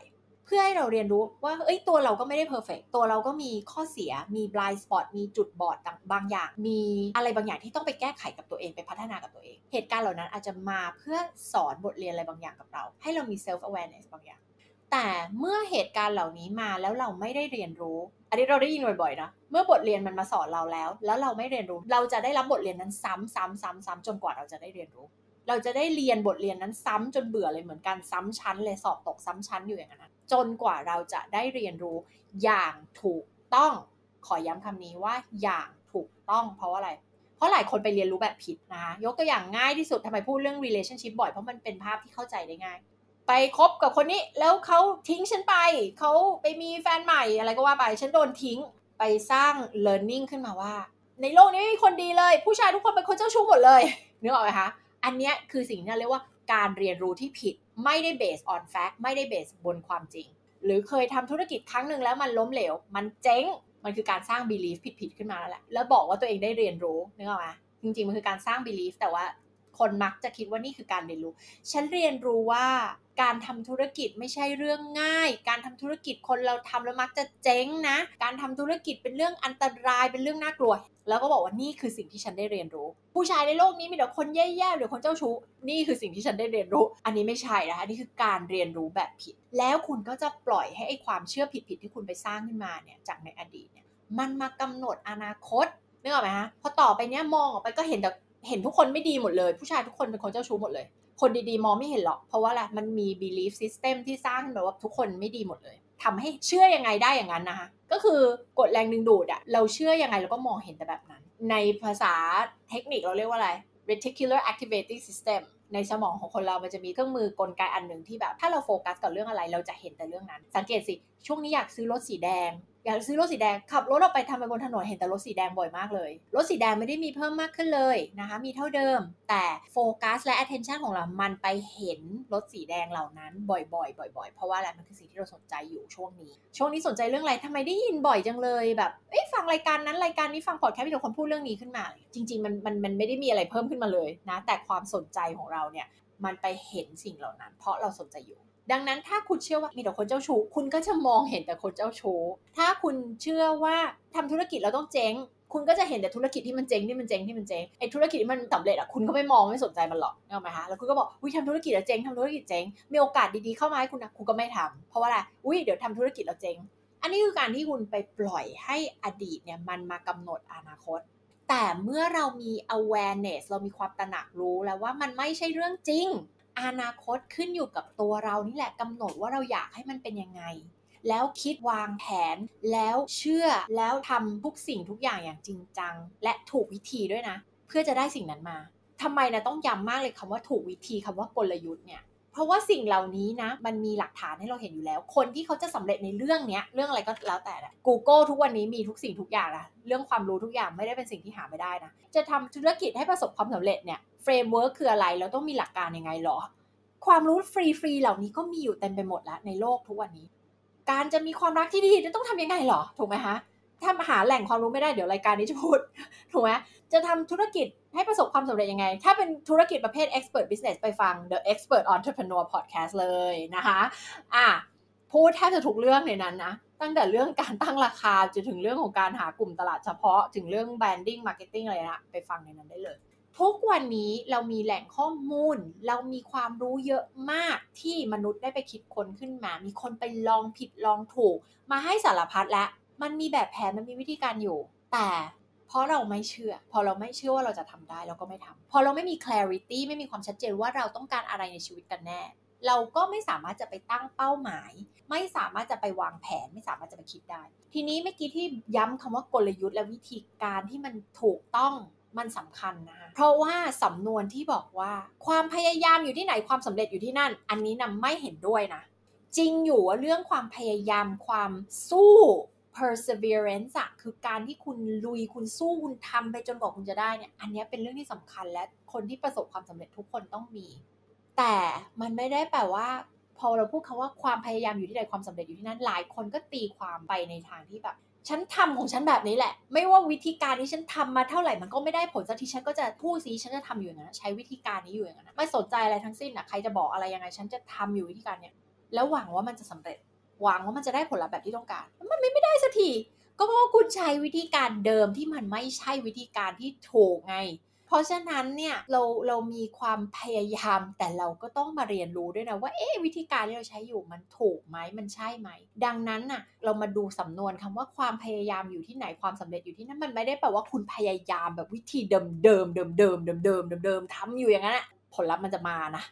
พื่อให้เราเรียนรู้ว่าเอ้ยตัวเราก็ไม่ได้เพอร์เฟกตัวเราก็มีข้อเสียมี blind spot มีจุดบอดบางอย่าง มีอะไรบางอย่างที่ต้องไปแก้ไขกับตัวเองไปพัฒนากับตัวเอง เหตุการณ์เหล่านั้นอาจจะมาเพื่อสอนบทเรียนอะไรบางอย่างกับเรา ให้เรามี self awareness บางอย่าง แต่เมื่อเหตุการณ์เหล่านี้มาแล้วเราไม่ได้เรียนรู้ อันนี้เราได้ยินบ่อยๆนะเมื่อบทเรียนมันมาสอนเราแล้ว แล้วเราไม่เรียนรู้ เราจะได้รับบทเรียนนั้นซ้ำซ้ำซ้ำซ้ำจนกว่าเราจะได้เรียนรู้เราจะได้เรียนบทเรียนนั้นซ้ำจนเบื่อเลยเหมือนกันซ้ำชั้นเลยสอบตกซ้ำชั้นอยู่อย่างนั้น จนกว่าเราจะได้เรียนรู้อย่างถูกต้อง ขอย้ำคำนี้ว่าอย่างถูกต้องเพราะว่าอะไร เพราะหลายคนไปเรียนรู้แบบผิดนะคะยกตัวอย่างง่ายที่สุดทำไมพูดเรื่อง relationship บ่อยเพราะมันเป็นภาพที่เข้าใจได้ง่าย ไปคบกับคนนี้แล้วเขาทิ้งฉันไป เขาไปมีแฟนใหม่อะไรก็ว่าไปฉันโดนทิ้งไปสร้าง learning ขึ้นมาว่า ในโลกนี้ไม่มีคนดีเลย ผู้ชายทุกคนเป็นคนเจ้าชู้หมดเลยนึกออกไหมคะอันนี้คือสิ่งที่เรียกว่าการเรียนรู้ที่ผิด ไม่ได้ based on fact ไม่ได้ based บนความจริง หรือเคยทำธุรกิจครั้งหนึ่งแล้วมันล้มเหลว มันเจ๊งมันคือการสร้าง belief ผิดๆขึ้นมาแล้วแหละแล้วบอกว่าตัวเองได้เรียนรู้นึกออกไหมจริงๆ มันคือการสร้าง belief แต่ว่า คนมักจะคิดว่านี่คือการเรียนรู้ ฉันเรียนรู้ว่าการทำธุรกิจไม่ใช่เรื่องง่าย การทำธุรกิจคนเราทำแล้วมักจะเจ๊งนะ การทำธุรกิจเป็นเรื่องอันตรายเป็นเรื่องน่ากลัว แล้วก็บอกว่านี่คือสิ่งที่ฉันได้เรียนรู้ ผู้ชายในโลกนี้มีแต่คนแย่ๆหรือคนเจ้าชู้ นี่คือสิ่งที่ฉันได้เรียนรู้ อันนี้ไม่ใช่นะคะนี่คือการเรียนรู้แบบผิด แล้วคุณก็จะปล่อยให้ไอ้ความเชื่อผิดๆที่คุณไปสร้างขึ้นมาเนี่ยจากในอดีตเนี่ยมันมากำหนดอนาคตนึกออกไหมฮะพอต่อไปเนี้ยมองออกไปก็เห็นแต่ เห็นทุกคนไม่ดีหมดเลย ผู้ชายทุกคนเป็นคนเจ้าชู้หมดเลย คนดีๆ มองไม่เห็นหรอก เพราะว่าอะไรมันมี belief system ที่สร้างขึ้นมาว่าทุกคนไม่ดีหมดเลยทำให้เชื่อยังไงได้อย่างนั้นนะคะก็คือกฎแรงดึงดูดอะเราเชื่อยังไงเราก็มองเห็นแต่แบบนั้น ในภาษาเทคนิคเราเรียกว่าอะไร reticular activating system ในสมองของคนเรามันจะมีเครื่องมือกลไกอันหนึ่งที่แบบ ถ้าเราโฟกัสกับเรื่องอะไร เราจะเห็นแต่เรื่องนั้น สังเกตสิ ช่วงนี้อยากซื้อรถสีแดง อยากซื้อรถสีแดง ขับรถออกไปทำไปบนถนนเห็นแต่รถสีแดงบ่อยมากเลย รถสีแดงไม่ได้มีเพิ่มมากขึ้นเลยนะคะ มีเท่าเดิม แต่โฟกัสและ attention ของเรา มันไปเห็นรถสีแดงเหล่านั้นบ่อยๆ บ่อยๆ เพราะว่าอะไร มันคือสิ่งที่เราสนใจอยู่ช่วงนี้ ช่วงนี้สนใจเรื่องอะไรทำไมได้ยินบ่อยจังเลย แบบ เอ้ยฟังรายการนั้นรายการนี้ฟังพอดแคสต์มีคนพูดเรื่องนี้ขึ้นมา จริง ๆ มันมันมันไม่ได้มีอะไรเพิ่มขึ้นมาเลยนะ แต่ความสนใจของเราเนี่ย มันไปเห็นสิ่งเหล่านั้น เพราะเราสนใจอยู่ ดังนั้นถ้าคุณเชื่อว่ามีแต่คนเจ้าชู้คุณก็จะมองเห็นแต่คนเจ้าชู้ถ้าคุณเชื่อว่าทำธุรกิจเราต้องเจ๊ง คุณก็จะเห็นแต่ธุรกิจที่มันเจ๊งที่มันเจ๊งที่มันเจ๊งไอ้ธุรกิจที่มันสำเร็จอะคุณก็ไม่มองไม่สนใจมันหรอกนึกออกไหมคะแล้วคุณก็บอกอุ้ยทำธุรกิจแล้วเจ๊งทำธุรกิจเจ๊งมีโอกาสดีๆเข้ามาให้คุณนะคุณก็ไม่ทำเพราะว่าอะไรอุ้ยเดี๋ยวทำธุรกิจแล้วเจ๊งอันนี้คือการที่คุณไปปล่อยให้อดีตเนี่ยมันมากำหนดอนาคต แต่เมื่อเรามี awareness เรามีความตระหนักรู้แล้วว่ามันไม่ใช่เรื่องจริง อนาคตขึ้นอยู่กับตัวเรานี่แหละกำหนดว่าเราอยากให้มันเป็นยังไง แล้วคิดวางแผนแล้วเชื่อแล้วทำทุกสิ่งทุกอย่างอย่างจริงจัง และถูกวิธีด้วยนะ เพื่อจะได้สิ่งนั้นมาทำไมนะต้องย้ำมากเลยคำว่าถูกวิธีคำว่ากลยุทธ์เนี่ยเพราะว่าสิ่งเหล่านี้นะ มันมีหลักฐานให้เราเห็นอยู่แล้ว คนที่เขาจะสำเร็จในเรื่องเนี้ย เรื่องอะไรก็แล้วแต่นะ Google ทุกวันนี้มีทุกสิ่งทุกอย่างนะเรื่องความรู้ทุกอย่างไม่ได้เป็นสิ่งที่หาไม่ได้นะ จะทำธุรกิจให้ประสบความสำเร็จเนี่ย framework คืออะไรแล้วต้องมีหลักการยังไงหรอ ความรู้ฟรีๆเหล่านี้ก็มีอยู่เต็มไปหมดแล้วในโลกทุกวันนี้ การจะมีความรักที่ดีจะต้องทำยังไงหรอ ถูกไหมคะถ้าหาแหล่งความรู้ไม่ได้เดี๋ยวรายการนี้จะพูดถูกไหมจะทำธุรกิจให้ประสบความสำเร็จยังไง ถ้าเป็นธุรกิจประเภท expert business ไปฟัง the expert entrepreneur podcast เลยนะคะอะพูดแทบจะทุกเรื่องในนั้นนะ ตั้งแต่เรื่องการตั้งราคาจนถึงเรื่องของการหากลุ่มตลาดเฉพาะ ถึงเรื่อง branding marketing อะไรนะไปฟังในนั้นได้เลย ทุกวันนี้เรามีแหล่งข้อมูล เรามีความรู้เยอะมากที่มนุษย์ได้ไปคิดค้นขึ้นมา มีคนไปลองผิดลองถูก มาให้สารพัดและมันมีแบบแผนมันมีวิธีการอยู่ แต่เพราะเราไม่เชื่อ พอเราไม่เชื่อว่าเราจะทำได้เราก็ไม่ทำพอเราไม่มี clarity ไม่มีความชัดเจนว่าเราต้องการอะไรในชีวิตกันแน่ เราก็ไม่สามารถจะไปตั้งเป้าหมาย ไม่สามารถจะไปวางแผน ไม่สามารถจะไปคิดได้ ทีนี้เมื่อกี้ที่ย้ำคำว่ากลยุทธ์และวิธีการที่มันถูกต้อง มันสำคัญนะคะเพราะว่าสำนวนที่บอกว่าความพยายามอยู่ที่ไหนความสำเร็จอยู่ที่นั่น อันนี้นำไม่เห็นด้วยนะ จริงอยู่ว่าเรื่องความพยายามความสู้ perseverance อะคือการที่คุณลุยคุณสู้คุณทำไปจนกว่าคุณจะได้เนี่ยอันนี้เป็นเรื่องที่สำคัญและคนที่ประสบความสำเร็จทุกคนต้องมี แต่มันไม่ได้แปลว่า พอเราพูดคาว่าความพยายามอยู่ที่ใดความสำเร็จอยู่ที่นั่นหลายคนก็ตีความไปในทางที่แบบ ฉันทำของฉันแบบนี้แหละ ไม่ว่าวิธีการที่ฉันทำมาเท่าไหร่มันก็ไม่ได้ผลสักทีฉันก็จะพูดสิฉันจะทำอยู่อย่างนั้นใช้วิธีการนี้อยู่อย่างนั้นไม่สนใจอะไรทั้งสิ้นอะใครจะบอกอะไรยังไงฉันจะทำอยู่วิธีการเนี้ยแล้วหวังว่ามันจะสำเร็จ หวังว่ามันจะได้ผลลัพธ์แบบที่ต้องการ มันไม่ได้สักทีก็เพราะว่าคุณใช้วิธีการเดิมที่มันไม่ใช่วิธีการที่ถูกไง ราะฉะนั้นเนี่ยเราเรามีความพยายามแต่เราก็ต้องมาเรียนรู้ด้วยนะว่าเอ๊วิธีการที่เราใช้อยู่มันถูกไหมมันใช่ไหม ดังนั้นน่ะเรามาดูสำนวนคำว่าความพยายามอยู่ที่ไหนความสำเร็จอยู่ที่นั่นมันไม่ได้แปลว่าคุณพยายามแบบวิธีเดิมเดิมเดิมเดิมเดิมเดิมเดิมทำอยู่อย่างนั้นผลลัพธ์มันจะมานะ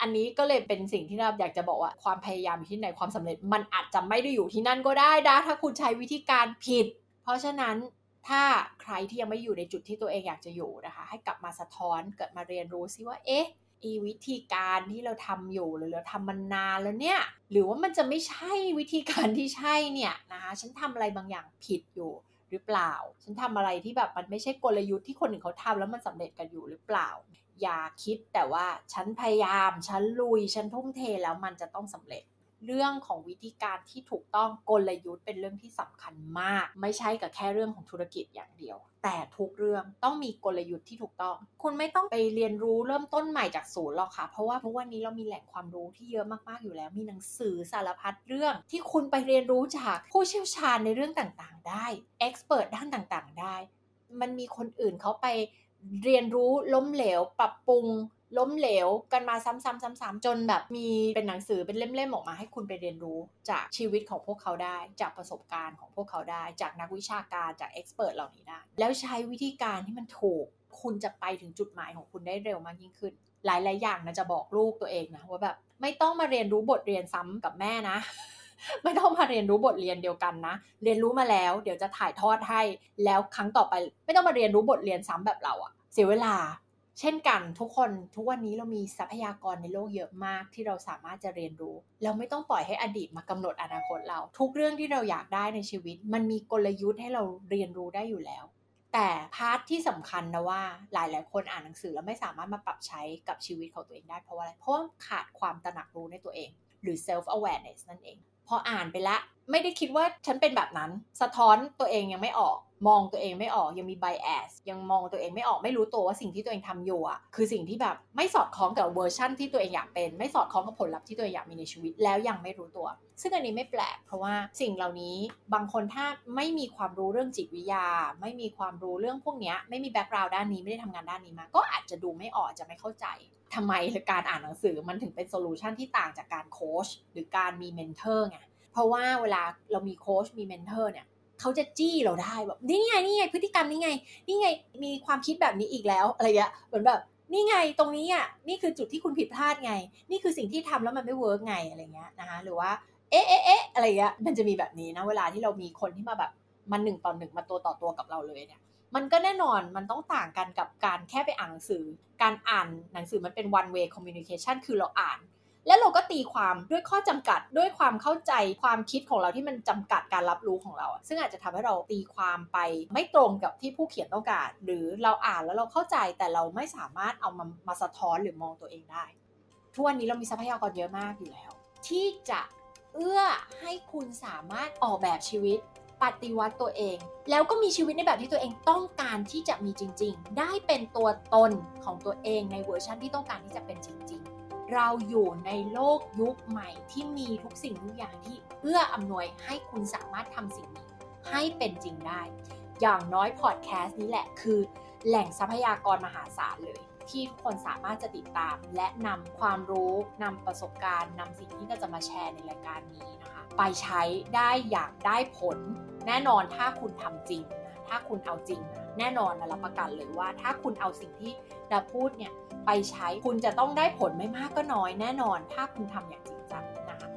อันนี้ก็เลยเป็นสิ่งที่เราอยากจะบอกว่าความพยายามอยู่ที่ไหนความสำเร็จ มันอาจจะไม่ได้อยู่ที่นั่นก็ได้นะถ้าคุณใช้วิธีการผิด เพราะฉะนั้น ถ้าใครที่ยังไม่อยู่ในจุดที่ตัวเองอยากจะอยู่นะคะ ให้กลับมาสะท้อนเกิดมาเรียนรู้ซิว่า เอ๊ะอีวิธีการที่เราทำอยู่หรือเราทำมันนานแล้วเนี่ย หรือว่ามันจะไม่ใช่วิธีการที่ใช่เนี่ยนะคะฉันทำอะไรบางอย่างผิดอยู่หรือเปล่า ฉันทำอะไรที่แบบมันไม่ใช่กลยุทธ์ที่คนอื่นเขาทำแล้วมันสำเร็จกันอยู่หรือเปล่า อย่าคิดแต่ว่าฉันพยายามฉันลุยฉันทุ่มเทแล้วมันจะต้องสำเร็จ เรื่องของวิธีการที่ถูกต้องกลยุทธ์เป็นเรื่องที่สำคัญมาก ไม่ใช่กับแค่เรื่องของธุรกิจอย่างเดียว แต่ทุกเรื่องต้องมีกลยุทธ์ที่ถูกต้อง คุณไม่ต้องไปเรียนรู้เริ่มต้นใหม่จากศูนย์หรอกค่ะ เพราะว่าทุกวันนี้เรามีแหล่งความรู้ที่เยอะมากๆอยู่แล้ว มีหนังสือสารพัดเรื่อง ที่คุณไปเรียนรู้จากผู้เชี่ยวชาญในเรื่องต่างๆ ได้เอ็กซ์เพรสด้านต่างๆ ได้ มันมีคนอื่นเขาไปเรียนรู้ล้มเหลว ปรับปรุง ล้มเหลวกันมาซ้ำๆๆ ๆ จนแบบมีเป็นหนังสือเป็นเล่มๆออกมาให้คุณไปเรียนรู้จากชีวิตของพวกเขาได้ จากประสบการณ์ของพวกเขาได้ จากนักวิชาการจากเอ็กซ์เพรสเหล่านี้ได้ แล้วใช้วิธีการที่มันถูก คุณจะไปถึงจุดหมายของคุณได้เร็วมากยิ่งขึ้น หลายๆอย่างนะจะบอกลูกตัวเองนะว่าแบบไม่ต้องมาเรียนรู้บทเรียนซ้ำกับแม่นะไม่ต้องมาเรียนรู้บทเรียนเดียวกันนะ เรียนรู้มาแล้ว เดี๋ยวจะถ่ายทอดให้ แล้วครั้งต่อไป ไม่ต้องมาเรียนรู้บทเรียนซ้ำแบบเราอะเสียเวลา เช่นกันทุกคนทุกวันนี้เรามีทรัพยากรในโลกเยอะมากที่เราสามารถจะเรียนรู้ เราไม่ต้องปล่อยให้อดีตมากำหนดอนาคตเรา ทุกเรื่องที่เราอยากได้ในชีวิต มันมีกลยุทธ์ให้เราเรียนรู้ได้อยู่แล้ว แต่ part ที่สำคัญนะว่าหลายหลายคนอ่านหนังสือแล้วไม่สามารถมาปรับใช้กับชีวิตของตัวเองได้เพราะอะไรเพราะขาดความตระหนักรู้ในตัวเอง หรือ self awareness นั่นเอง พออ่านไปละ ไม่ได้คิดว่าฉันเป็นแบบนั้น สะท้อนตัวเองยังไม่ออก มองตัวเองไม่ออกยังมี bias ยังมองตัวเองไม่ออกไม่รู้ตัวว่าสิ่งที่ตัวเองทำอยู่อะคือสิ่งที่แบบไม่สอดคล้องกับเวอร์ชั่นที่ตัวเองอยากเป็น ไม่สอดคล้องกับผลลัพธ์ที่ตัวเองอยากมีในชีวิตแล้วยังไม่รู้ตัว ซึ่งอันนี้ไม่แปลก เพราะว่าสิ่งเหล่านี้บางคนถ้าไม่มีความรู้เรื่องจิตวิทยา ไม่มีความรู้เรื่องพวกนี้ไม่มี background ด้านนี้ไม่ได้ทำงานด้านนี้มา ก็อาจจะดูไม่ออกจะไม่เข้าใจทำไมการอ่านหนังสือมันถึงเป็น solution ที่ต่างจากการโค้ชหรือการมี mentor ไง เพราะว่าเวลาเรามีโค้ชมี mentor เนี่ยเขาจะจี้เราได้แบบนี่ไงนี่ไงพฤติกรรมนี่ไง นี่ไงมีความคิดแบบนี้อีกแล้วอะไรเงี้ยเหมือนแบบนี่ไงตรงนี้อะนี่คือจุดที่คุณผิดพลาดไง นี่คือสิ่งที่ทำแล้วมันไม่ work ไงอะไรเงี้ยนะคะหรือว่าเอ๊ะเอ๊ะเอ๊ะอะไรเงี้ยมันจะมีแบบนี้นะเวลาที่เรามีคนที่มาแบบมันหนึ่งต่อหนึ่งมาตัวต่อตัวกับเราเลยเนี่ยมันก็แน่นอนมันต้องต่างกันกับการแค่ไปอ่านหนังสือ การอ่านหนังสือมันเป็น one way communication คือเราอ่าน แล้วเราก็ตีความด้วยข้อจำกัดด้วยความเข้าใจความคิดของเราที่มันจำกัดการรับรู้ของเรา ซึ่งอาจจะทำให้เราตีความไปไม่ตรงกับที่ผู้เขียนต้องการ หรือเราอ่านแล้วเราเข้าใจแต่เราไม่สามารถเอามามาสะท้อนหรือมองตัวเองได้ ทุกวันนี้เรามีทรัพยากรเยอะมากอยู่แล้ว ที่จะเอื้อให้คุณสามารถออกแบบชีวิตปฏิวัติตัวเอง แล้วก็มีชีวิตในแบบที่ตัวเองต้องการที่จะมีจริง ๆ ได้เป็นตัวตนของตัวเองในเวอร์ชันที่ต้องการที่จะเป็นจริงๆ เราอยู่ในโลกยุคใหม่ที่มีทุกสิ่งทุกอย่างที่เอื้ออำนวยให้คุณสามารถทำสิ่งนี้ให้เป็นจริงได้ อย่างน้อยพอดแคสต์นี้แหละคือแหล่งทรัพยากรมหาศาลเลย ที่ทุกคนสามารถจะติดตาม และนำความรู้นำประสบการณ์นำสิ่งที่เราจะมาแชร์ในรายการนี้นะคะ ไปใช้ได้อย่างได้ผล แน่นอนถ้าคุณทำจริง ถ้าคุณเอาจริงนะแน่นอนนะรับประกันเลยว่า ถ้าคุณเอาสิ่งที่เราพูดเนี่ยไปใช้คุณจะต้องได้ผลไม่มากก็น้อย แน่นอน ถ้าคุณทำอย่างจริงจังนะคะ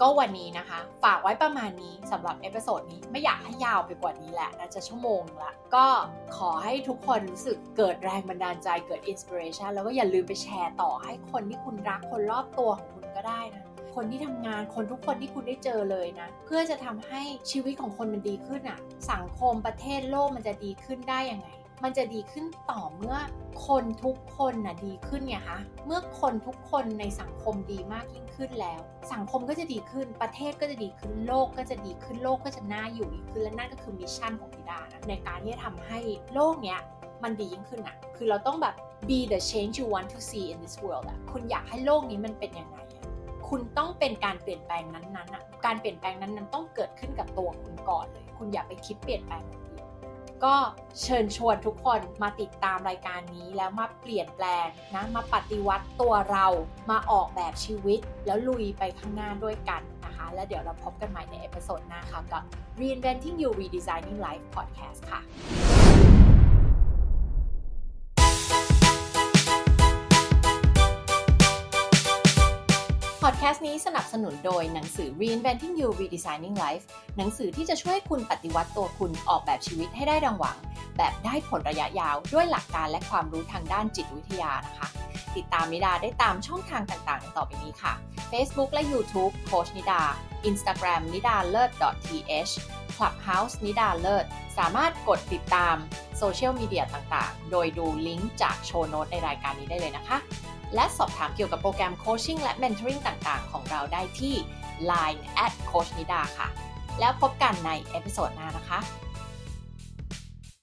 ก็วันนี้นะคะ ฝากไว้ประมาณนี้สำหรับ episode นี้ไม่อยากให้ยาวไปกว่านี้แหละนะจะชั่วโมงละก็ขอให้ทุกคนรู้สึกเกิดแรงบันดาลใจเกิด inspiration แล้วก็อย่าลืมไปแชร์ต่อให้คนที่คุณรักคนรอบตัวของคุณก็ได้นะ คนที่ทำงานคนทุกคนที่คุณได้เจอเลยนะ เพื่อจะทำให้ชีวิตของคนมันดีขึ้นอะสังคมประเทศโลกมันจะดีขึ้นได้ยังไง มันจะดีขึ้นต่อเมื่อคนทุกคนน่ะดีขึ้นไงคะเมื่อคนทุกคนในสังคมดีมากยิ่งขึ้นแล้ว สังคมก็จะดีขึ้นประเทศก็จะดีขึ้นโลกก็จะดีขึ้นโลกก็จะน่าอยู่ยิ่งขึ้นและนั่นก็คือมิชชั่นของพิดานะในการที่จะทำให้โลกเนี้ยมันดียิ่งขึ้นอะคือเราต้องแบบ be the change you want to see in this world อะคุณอยากให้โลกนี้มันเป็นยังไง คุณต้องเป็นการเปลี่ยนแปลงนั้นๆอะการเปลี่ยนแปลงนั้นๆ ต้องเกิดขึ้นกับตัวคุณก่อนเลย คุณอย่าไปคิดเปลี่ยนแปลงคนอื่นก็เชิญชวนทุกคนมาติดตามรายการนี้แล้วมาเปลี่ยนแปลงนะมาปฏิวัติตัวเรามาออกแบบชีวิต แล้วลุยไปข้างหน้าด้วยกันนะคะ แล้วเดี๋ยวเราพบกันใหม่ใน episode หน้าค่ะกับ Reinventing You Redesigning Life Podcast ค่ะ พอดแคสต์นี้สนับสนุนโดยหนังสือ Reinventing You Redesigning Life หนังสือที่จะช่วยคุณปฏิวัติตัวคุณออกแบบชีวิตให้ได้ดังหวัง แบบได้ผลระยะยาวด้วยหลักการและความรู้ทางด้านจิตวิทยานะคะ ติดตามนิดาได้ตามช่องทางต่างๆ ต่อไปนี้ค่ะ Facebook และ YouTube โคชนิดา Instagram นิดาเลิศ .th Clubhouse นิดาเลิศ สามารถกดติดตามโซเชียลมีเดียต่างๆ โดยดูลิงก์จากโชว์โน้ตในรายการนี้ได้เลยนะคะ และสอบถามเกี่ยวกับโปรแกรม coaching และ mentoring ต่างๆ ของเราได้ที่ Line at coach nida ค่ะ แล้วพบกันใน episode หน้านะคะ